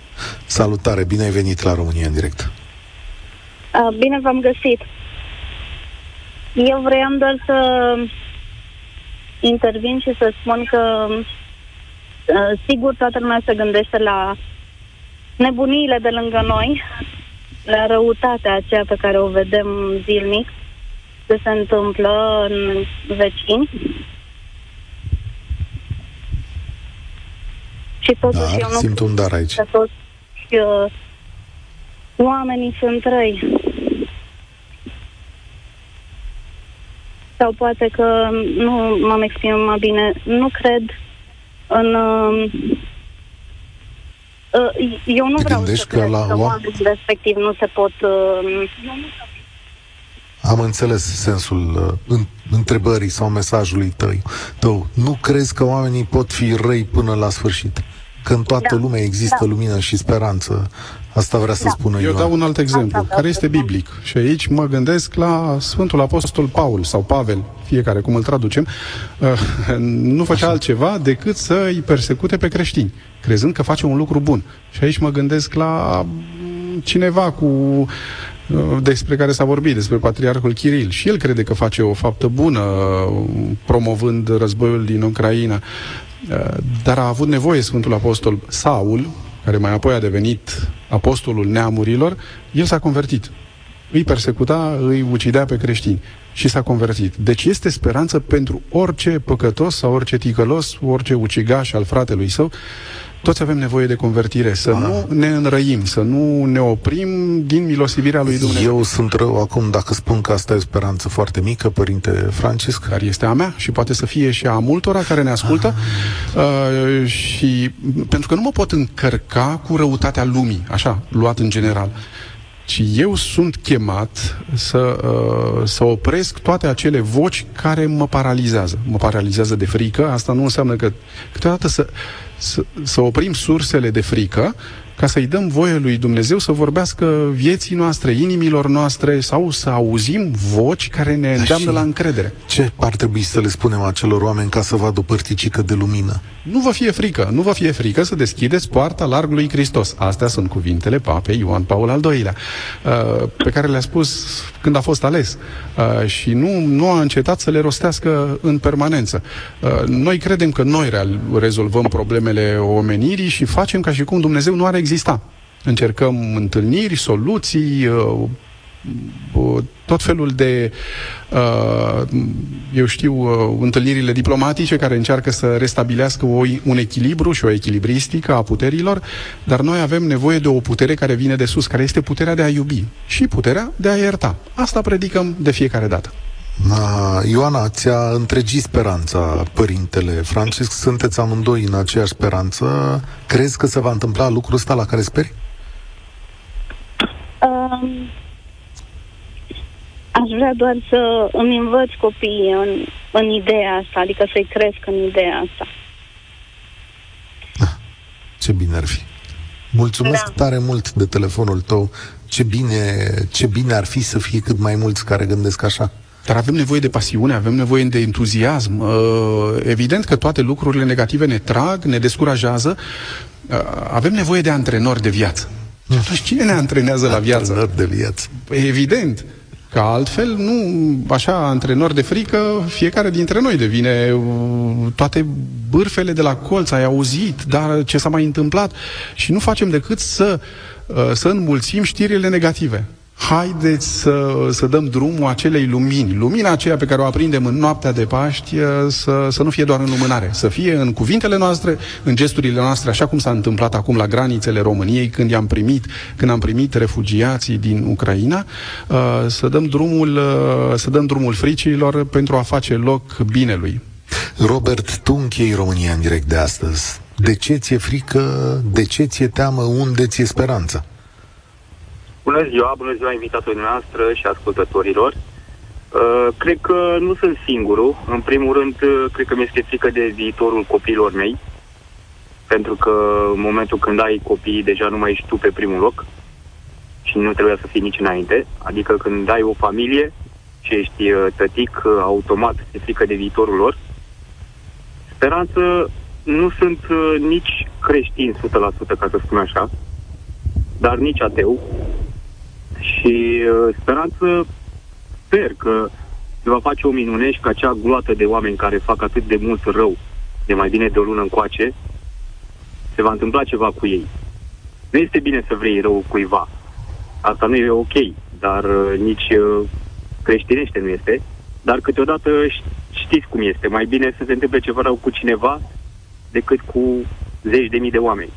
Salutare, bine ai venit la România în direct. Uh, bine v-am găsit. Eu vreau doar să intervin și să spun că uh, sigur toată lumea se gândește la nebuniile de lângă noi, la răutatea aceea pe care o vedem zilnic, ce se întâmplă în vecini. Și totuși Dar, eu nu simt un dar aici. că toți uh, oamenii sunt răi. Sau poate că nu m-am exprimat bine. Nu cred în... Uh, uh, eu nu Te vreau gândești să că cred la că oam- oamenii respectiv nu se pot... Uh, Am înțeles sensul uh, în, întrebării sau mesajului tău. tău. Nu crezi că oamenii pot fi răi până la sfârșit? Că în toată Da. lumea există Da. lumină și speranță. Asta vrea să Da. spună Eu Ioan. dau un alt exemplu, Asta vreau care să este spun. biblic. Și aici mă gândesc la Sfântul Apostol Paul sau Pavel, fiecare cum îl traducem, uh, nu făcea altceva decât să îi persecute pe creștini, crezând că face un lucru bun. Și aici mă gândesc la mm, cineva cu uh, despre care s-a vorbit, despre Patriarhul Kiril. Și el crede că face o faptă bună, uh, promovând războiul din Ucraina. Uh, Dar a avut nevoie Sfântul Apostol Saul, care mai apoi a devenit apostolul neamurilor, el s-a convertit. Îi persecuta, îi ucidea pe creștini și s-a convertit. Deci este speranță pentru orice păcătos sau orice ticălos, orice ucigaș al fratelui său. Toți avem nevoie de convertire, să nu ne înrăim, să nu ne oprim din milosivirea lui Dumnezeu. Eu sunt rău acum dacă spun că asta e o speranță foarte mică, Părinte Francisc. care este a mea și poate să fie și a multora care ne ascultă uh, și pentru că nu mă pot încărca cu răutatea lumii, așa, luat în general ci eu sunt chemat să, uh, să opresc toate acele voci care mă paralizează. Mă paralizează de frică, asta nu înseamnă că câteodată să, să, să oprim sursele de frică ca să-i dăm voie lui Dumnezeu să vorbească vieții noastre, inimilor noastre sau să auzim voci care ne îndeamnă și- la încredere. Ce ar trebui să le spunem acelor oameni ca să vadă o părticică de lumină? Nu vă fie frică, nu vă fie frică să deschideți poarta largului Hristos. Astea sunt cuvintele papei Ioan Paul al II-lea, uh, pe care le-a spus când a fost ales. Uh, și nu, nu a încetat să le rostească în permanență. Uh, Noi credem că noi real- rezolvăm problemele omenirii și facem ca și cum Dumnezeu nu ar exista. Încercăm întâlniri, soluții, uh, uh, tot felul de, uh, eu știu, uh, întâlnirile diplomatice care încearcă să restabilească o, un echilibru și o echilibristică a puterilor, dar noi avem nevoie de o putere care vine de sus, care este puterea de a iubi și puterea de a ierta. Asta predicăm de fiecare dată. Na, Ioana, ți-a întregit speranța, Părintele Francisc. Sunteți amândoi în aceeași speranță. Crezi că se va întâmpla lucrul ăsta la care speri? Um, aș vrea doar să îmi învăț copiii în, în ideea asta, adică să-i cresc în ideea asta. Ce bine ar fi. Mulțumesc Da. tare mult de telefonul tău. Ce bine, ce bine ar fi să fie cât mai mulți care gândesc așa. Dar avem nevoie de pasiune, avem nevoie de entuziasm. Uh, Evident că toate lucrurile negative ne trag, ne descurajează. Uh, Avem nevoie de antrenori de viață. Și atunci cine ne antrenează la viață? Antrenor de viață. Evident. Că altfel, nu, așa, antrenor de frică, fiecare dintre noi devine uh, toate bârfele de la colț, ai auzit, dar ce s-a mai întâmplat și nu facem decât să, uh, să înmulțim știrile negative. Haideți să, să dăm drumul acelei lumini. Lumina aceea pe care o aprindem în noaptea de Paști uh, să, să nu fie doar în lumânare, să fie în cuvintele noastre, în gesturile noastre, așa cum s-a întâmplat acum la granițele României, când i-am primit, când am primit refugiații din Ucraina, uh, să dăm drumul, uh, să dăm drumul fricilor pentru a face loc binelui. Robert, tu închei România în direct de astăzi. De ce ți-e frică? De ce ți-e teamă? Unde ți-e speranță? Bună ziua, bună ziua invitatorii noastră și ascultătorilor. Uh, cred că nu sunt singurul. În primul rând, uh, cred că mi-este frică de viitorul copiilor mei. pentru că în momentul când ai copii, deja nu mai ești tu pe primul loc și nu trebuia să fii nici înainte. Adică când ai o familie și ești uh, tătic, uh, automat se frică de viitorul lor. Speranță nu sunt uh, nici creștin 100%, ca să spun așa, dar nici ateu. Și speranță sper că se va face o minune și că acea gloată de oameni care fac atât de mult rău de mai bine de o lună încoace, se va întâmpla ceva cu ei. Nu este bine să vrei rău cuiva. Asta nu e ok, dar uh, nici uh, creștinește nu este. Dar câteodată știți cum este. Mai bine să se întâmple ceva rău cu cineva decât cu zeci de mii de oameni.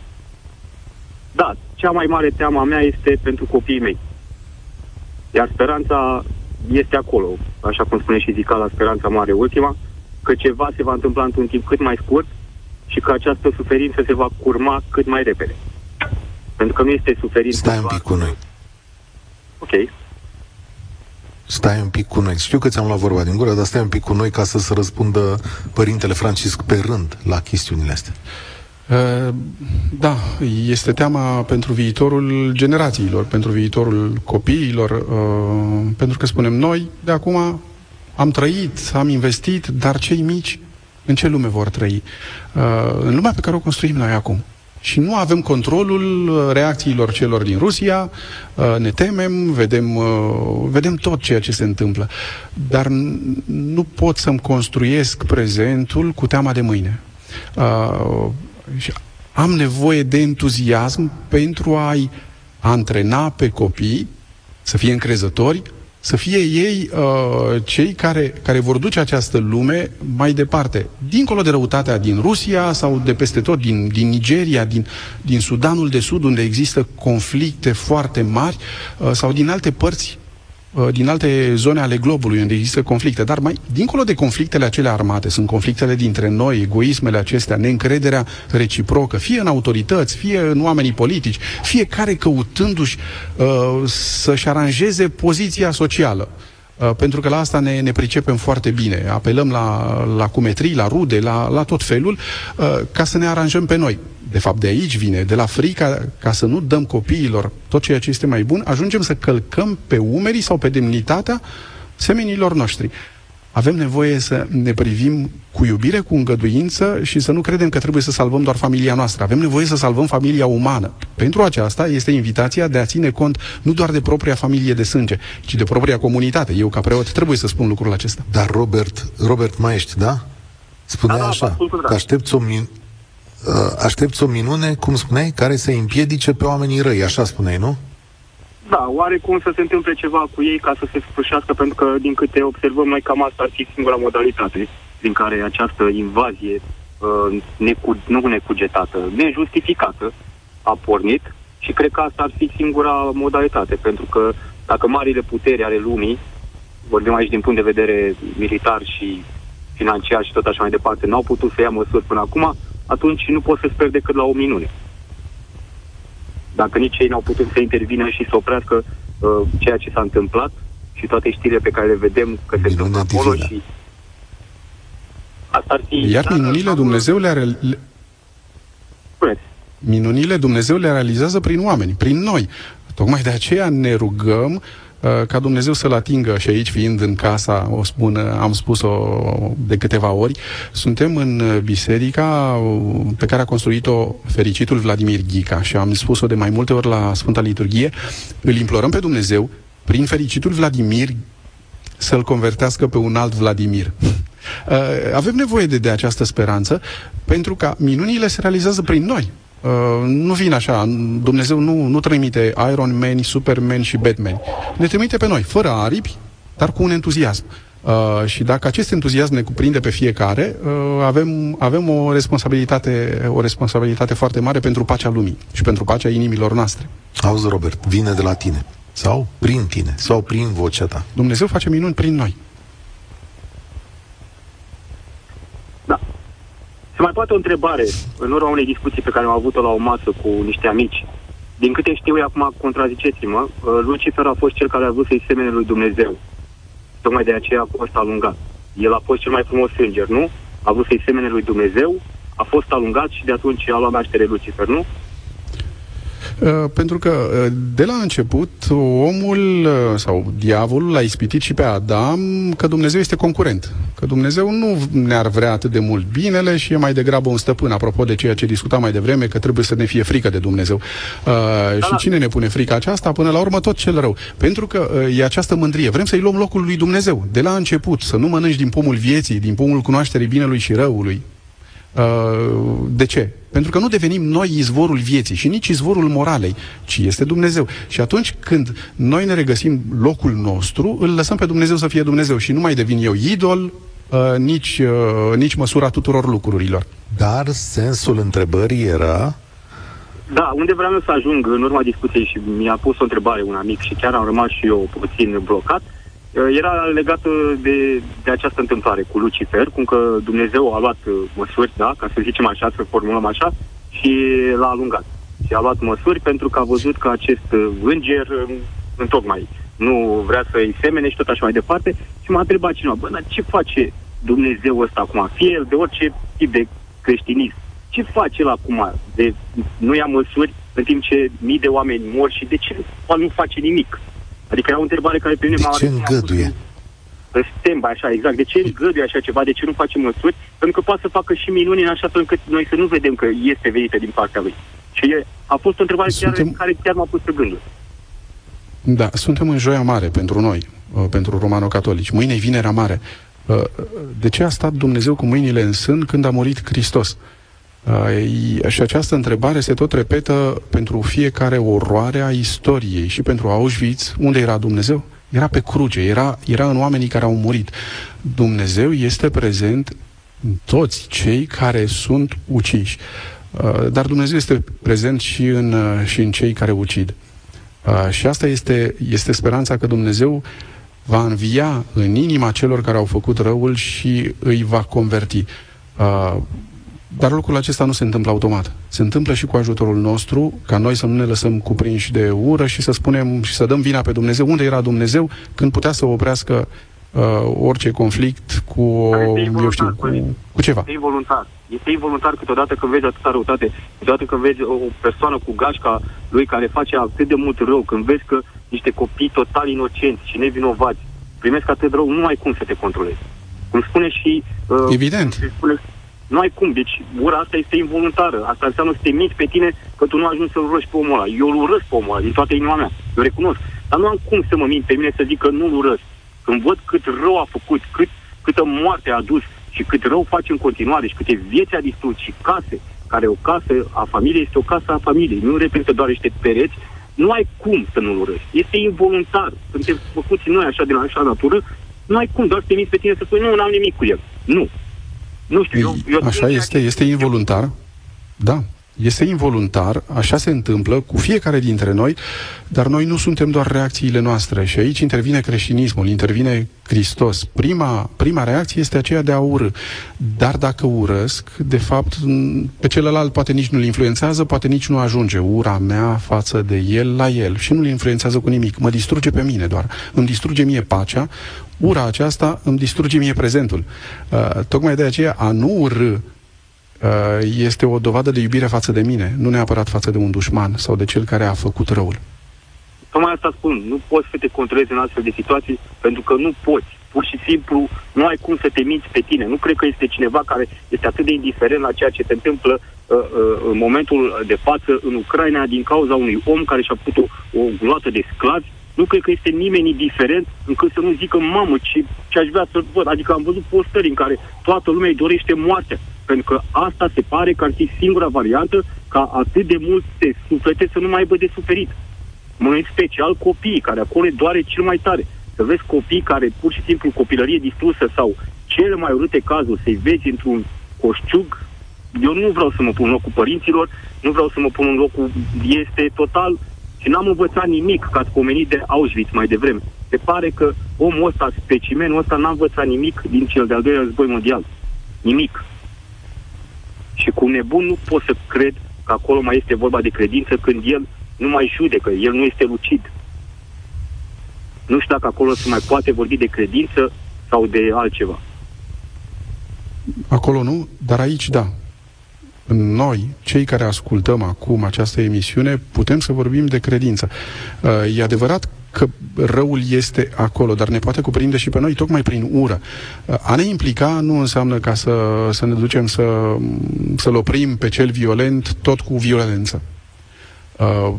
Da, cea mai mare teama mea este pentru copiii mei. Iar speranța este acolo, așa cum spune și Zica la speranța mare ultima, că ceva se va întâmpla într-un timp cât mai scurt și că această suferință se va curma cât mai repede. Pentru că nu este suferință... Stai un pic cu noi. Ok. Stai un pic cu noi. Știu că ți-am luat vorba din gură, dar stai un pic cu noi ca să se răspundă Părintele Francisc pe rând la chestiunile astea. Uh, da, este teama pentru viitorul generațiilor, pentru viitorul copiilor, uh, pentru că spunem noi, de acum am trăit, am investit, dar cei mici în ce lume vor trăi? Uh, în lumea pe care o construim noi acum. Și nu avem controlul reacțiilor celor din Rusia, ne temem, vedem, vedem tot ceea ce se întâmplă. Dar nu pot să-mi construiesc prezentul cu teama de mâine. Și am nevoie de entuziasm pentru a-i antrena pe copii să fie încrezători, să fie ei uh, cei care, care vor duce această lume mai departe, dincolo de răutatea din Rusia sau de peste tot, din, din Nigeria, din, din Sudanul de Sud, unde există conflicte foarte mari, uh, sau din alte părți Uh, din alte zone ale globului unde există conflicte, dar mai dincolo de conflictele acelea armate, sunt conflictele dintre noi, egoismele acestea, neîncrederea reciprocă, fie în autorități, fie în oamenii politici, fiecare căutându-și uh, să-și aranjeze poziția socială. Uh, pentru că la asta ne, ne pricepem foarte bine. Apelăm la, la cumetrii, la rude, la, la tot felul, uh, ca să ne aranjăm pe noi. De fapt, de aici vine, de la frica ca să nu dăm copiilor tot ceea ce este mai bun, ajungem să călcăm pe umerii sau pe demnitatea semenilor noștri avem nevoie să ne privim cu iubire, cu îngăduință și să nu credem că trebuie să salvăm doar familia noastră. Avem nevoie să salvăm familia umană. Pentru aceasta este invitația de a ține cont nu doar de propria familie de sânge, ci de propria comunitate. Eu, ca preot, trebuie să spun lucrul acesta. Dar, Robert, Robert mai ești, da? Spuneai da, da, așa, că aștepți o, min- uh, aștepți o minune, cum spuneai, care să împiedice pe oamenii răi, așa spuneai, nu? Da, oarecum să se întâmple ceva cu ei ca să se sfârșească, pentru că, din câte observăm noi, cam asta ar fi singura modalitate din care această invazie uh, necu- nu necugetată, nejustificată, a pornit și cred că asta ar fi singura modalitate, pentru că dacă marile puteri ale lumii, vorbim aici din punct de vedere militar și financiar și tot așa mai departe, n-au putut să ia măsuri până acum, atunci nu pot să sper decât la o minune dacă nici ei n-au putut să intervină și să oprească uh, ceea ce s-a întâmplat și toate știrile pe care le vedem că se întâmplă acolo și asta ar fi... Iar minunile Dumnezeu le are... Le... Minunile Dumnezeu le realizează prin oameni, prin noi. Tocmai de aceea ne rugăm Uh, ca Dumnezeu să-l atingă și aici fiind în casa, o spun, am spus-o de câteva ori, suntem în biserica pe care a construit-o fericitul Vladimir Ghica și am spus-o de mai multe ori la Sfânta Liturghie, îl implorăm pe Dumnezeu prin fericitul Vladimir să-l convertească pe un alt Vladimir. Uh, avem nevoie de, de această speranță pentru că minunile se realizează prin noi. Uh, nu vin așa, Dumnezeu nu, nu trimite Iron Man, Superman și Batman. Ne trimite pe noi, fără aripi, dar cu un entuziasm. Uh, și dacă acest entuziasm ne cuprinde pe fiecare, uh, avem, avem o, responsabilitate, o responsabilitate foarte mare pentru pacea lumii și pentru pacea inimilor noastre. Auzi, Robert, vine de la tine. Sau prin tine, sau prin vocea ta. Dumnezeu face minuni prin noi. Se mai poate o întrebare, în urma unei discuții pe care am avut-o la o masă cu niște amici. Din câte știu eu acum, contraziceți-mă, uh, Lucifer a fost cel care a vrut să-i semene lui Dumnezeu. Tocmai de aceea a fost alungat. El a fost cel mai frumos înger, nu? A vrut să-i semene lui Dumnezeu, a fost alungat și de atunci a luat naștere Lucifer, nu? Uh, pentru că uh, de la început omul uh, sau diavolul a ispitit și pe Adam că Dumnezeu este concurent. Că Dumnezeu nu ne-ar vrea atât de mult binele și e mai degrabă un stăpân, apropo de ceea ce discutam mai devreme, că trebuie să ne fie frică de Dumnezeu. Uh, da. Și cine ne pune frica aceasta? Până la urmă tot cel rău. Pentru că uh, e această mândrie. Vrem să-i luăm locul lui Dumnezeu. De la început, să nu mănânci din pomul vieții, din pomul cunoașterii binelui și răului. Uh, de ce? Pentru că nu devenim noi izvorul vieții și nici izvorul moralei, ci este Dumnezeu. Și atunci când noi ne regăsim locul nostru, îl lăsăm pe Dumnezeu să fie Dumnezeu și nu mai devin eu idol, uh, nici, uh, nici măsura tuturor lucrurilor. Dar sensul întrebării era... Da, unde vreau să ajung în urma discuției și mi-a pus o întrebare un amic și chiar am rămas și eu puțin blocat, uh, Uh, era legată de, de această întâmplare cu Lucifer, cum că Dumnezeu a luat uh, măsuri, da, ca să zicem așa, să formulăm așa, și l-a alungat. Și a luat măsuri pentru că a văzut că acest uh, înger întocmai nu vrea să-i semene și tot așa mai departe. Și m-a întrebat cineva, bă, dar ce face Dumnezeu ăsta acum? Fie el de orice tip de creștinism. Ce face el acum? De, nu ia măsuri în timp ce mii de oameni mor și de ce nu face nimic? Adică era o întrebare care pe mine m-a... De ce îngăduie? Stemba, așa, exact. De ce îngăduie așa ceva? De ce nu face măsuri? Pentru că poate să facă și minuni în așa fel încât noi să nu vedem că este venită din partea lui. Și e, a fost o întrebare Suntem... chiar, care chiar m-a pus pe gândul. Da, suntem în joia mare pentru noi, uh, pentru romano-catolici. Mâine e vinerea mare. Uh, de ce a stat Dumnezeu cu mâinile în sân când a murit Hristos? Și această întrebare se tot repetă pentru fiecare oroare a istoriei și pentru Auschwitz. Unde era Dumnezeu? Era pe cruce, era, era în oamenii care au murit. Dumnezeu este prezent în toți cei care sunt uciși. Dar Dumnezeu este prezent și în, și în cei care ucid. Și asta este, este speranța că Dumnezeu va învia în inima celor care au făcut răul și îi va converti. Dar lucrul acesta nu se întâmplă automat. Se întâmplă și cu ajutorul nostru, ca noi să nu ne lăsăm cuprinși de ură și să spunem și să dăm vina pe Dumnezeu. Unde era Dumnezeu când putea să oprească uh, orice conflict cu, eu știu, cu, cu ceva? Este involuntar. Este involuntar câteodată când vezi atâta răutate, câteodată când vezi o persoană cu gașca lui care face atât de mult rău, când vezi că niște copii total inocenți și nevinovați primesc atât rău, nu ai cum să te controlezi. Cum spune și... Uh, Evident. Spune, nu ai cum. Deci ura asta este involuntară. Asta înseamnă să te miți pe tine că tu nu ajungi să-l urăști pe omul ăla. Eu îl urăsc pe omul ăla din toată inima mea. Eu recunosc. Dar nu am cum să mă mint pe mine să zic că nu-l urăsc. Când văd cât rău a făcut, cât, câtă moarte a adus și cât rău face în continuare și câte vieți a distrus și case, care o casă a familiei este o casă a familiei. Nu reprezintă doar niște pereți. Nu ai cum să nu-l urăști. Este involuntar. Suntem făcuți noi așa de la așa natură. Nu ai cum doar să te miți pe tine să spui nu, n-am nimic cu el. Nu. Nu știu, eu... eu Așa este, este involuntar. Da, este involuntar, așa se întâmplă cu fiecare dintre noi, dar noi nu suntem doar reacțiile noastre și aici intervine creștinismul, intervine Hristos. Prima, prima reacție este aceea de a urâ. Dar dacă urăsc, de fapt, pe celălalt poate nici nu-l influențează, poate nici nu ajunge ura mea față de el la el și nu-l influențează cu nimic. Mă distruge pe mine doar. Îmi distruge mie pacea, ura aceasta îmi distruge mie prezentul. Uh, tocmai de aceea a nu urâ Uh, este o dovadă de iubire față de mine, nu neapărat față de un dușman sau de cel care a făcut răul. Tocmai asta spun, nu poți să te controlezi în astfel de situații pentru că nu poți. Pur și simplu nu ai cum să te minți pe tine. Nu cred că este cineva care este atât de indiferent la ceea ce se întâmplă uh, uh, în momentul de față în Ucraina din cauza unui om care și-a putut o, o gloată de sclavi nu cred că este nimeni indiferent încât să nu zică, mamă, ce, ce aș vrea să văd. Adică am văzut postări în care toată lumea îi dorește moartea. Pentru că asta se pare că ar fi singura variantă ca atât de multe suflete să nu mai aibă de suferit. În special copiii, care acolo doare cel mai tare. Să vezi copii care pur și simplu copilărie distrusă sau cele mai urâte cazuri, să-i vezi într-un coșciug, eu nu vreau să mă pun în locul părinților, nu vreau să mă pun în locul... Este total și n-am învățat nimic, ca ați pomenit de Auschwitz mai devreme. Se pare că omul ăsta, specimenul ăsta, n-a învățat nimic din cel de-al doilea război mondial. Nimic. Și cu nebun nu pot să cred că acolo mai este vorba de credință când el nu mai judecă, el nu este lucid. Nu știu dacă acolo se mai poate vorbi de credință sau de altceva. Acolo nu, dar aici da. Noi, cei care ascultăm acum această emisiune, putem să vorbim de credință. Uh, e adevărat că răul este acolo, dar ne poate cuprinde și pe noi tocmai prin ură. Uh, a ne implica nu înseamnă ca să, să ne ducem să, să-l oprim pe cel violent tot cu violență. Uh,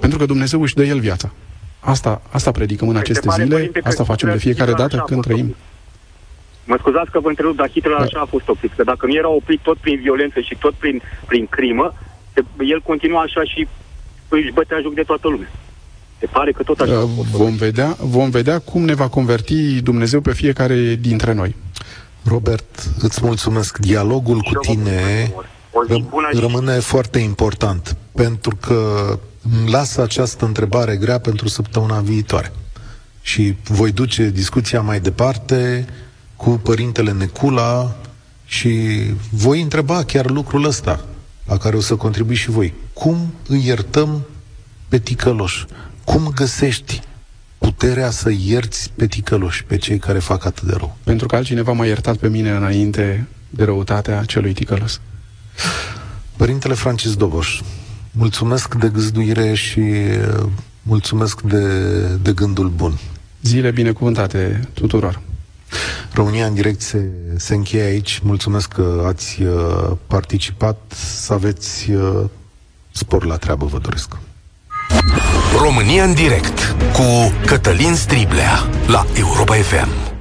pentru că Dumnezeu își dă el viața. Asta, asta predicăm în aceste zile, asta facem de fiecare dată când trăim. Mă scuzați că vă întreb, dar Hitler așa a fost oprit. Că dacă nu era oprit tot prin violență și tot prin, prin crimă, el continua așa și își bătea joc de toată lumea. Se pare că tot așa. Uh, vom vedea, vom vedea cum ne va converti Dumnezeu pe fiecare dintre noi. Robert, îți mulțumesc. Dialogul cu tine rămâne foarte important, pentru că lasă această întrebare grea pentru săptămâna viitoare. Și voi duce discuția mai departe cu părintele Necula și voi întreba chiar lucrul ăsta, la care o să contribui și voi. Cum îi iertăm pe ticăloși? Cum găsești puterea să ierți pe ticăloși, pe cei care fac atât de rău? Pentru că altcineva m-a iertat pe mine înainte de răutatea celui ticălos. Părintele Francis Doboș, mulțumesc de găzduire și uh, mulțumesc de, de gândul bun. Zile binecuvântate tuturor! România în direct se, se încheie aici. Mulțumesc că ați uh, participat. Să aveți uh, spor la treabă, vă doresc. România în direct cu Cătălin Striblea la Europa FM.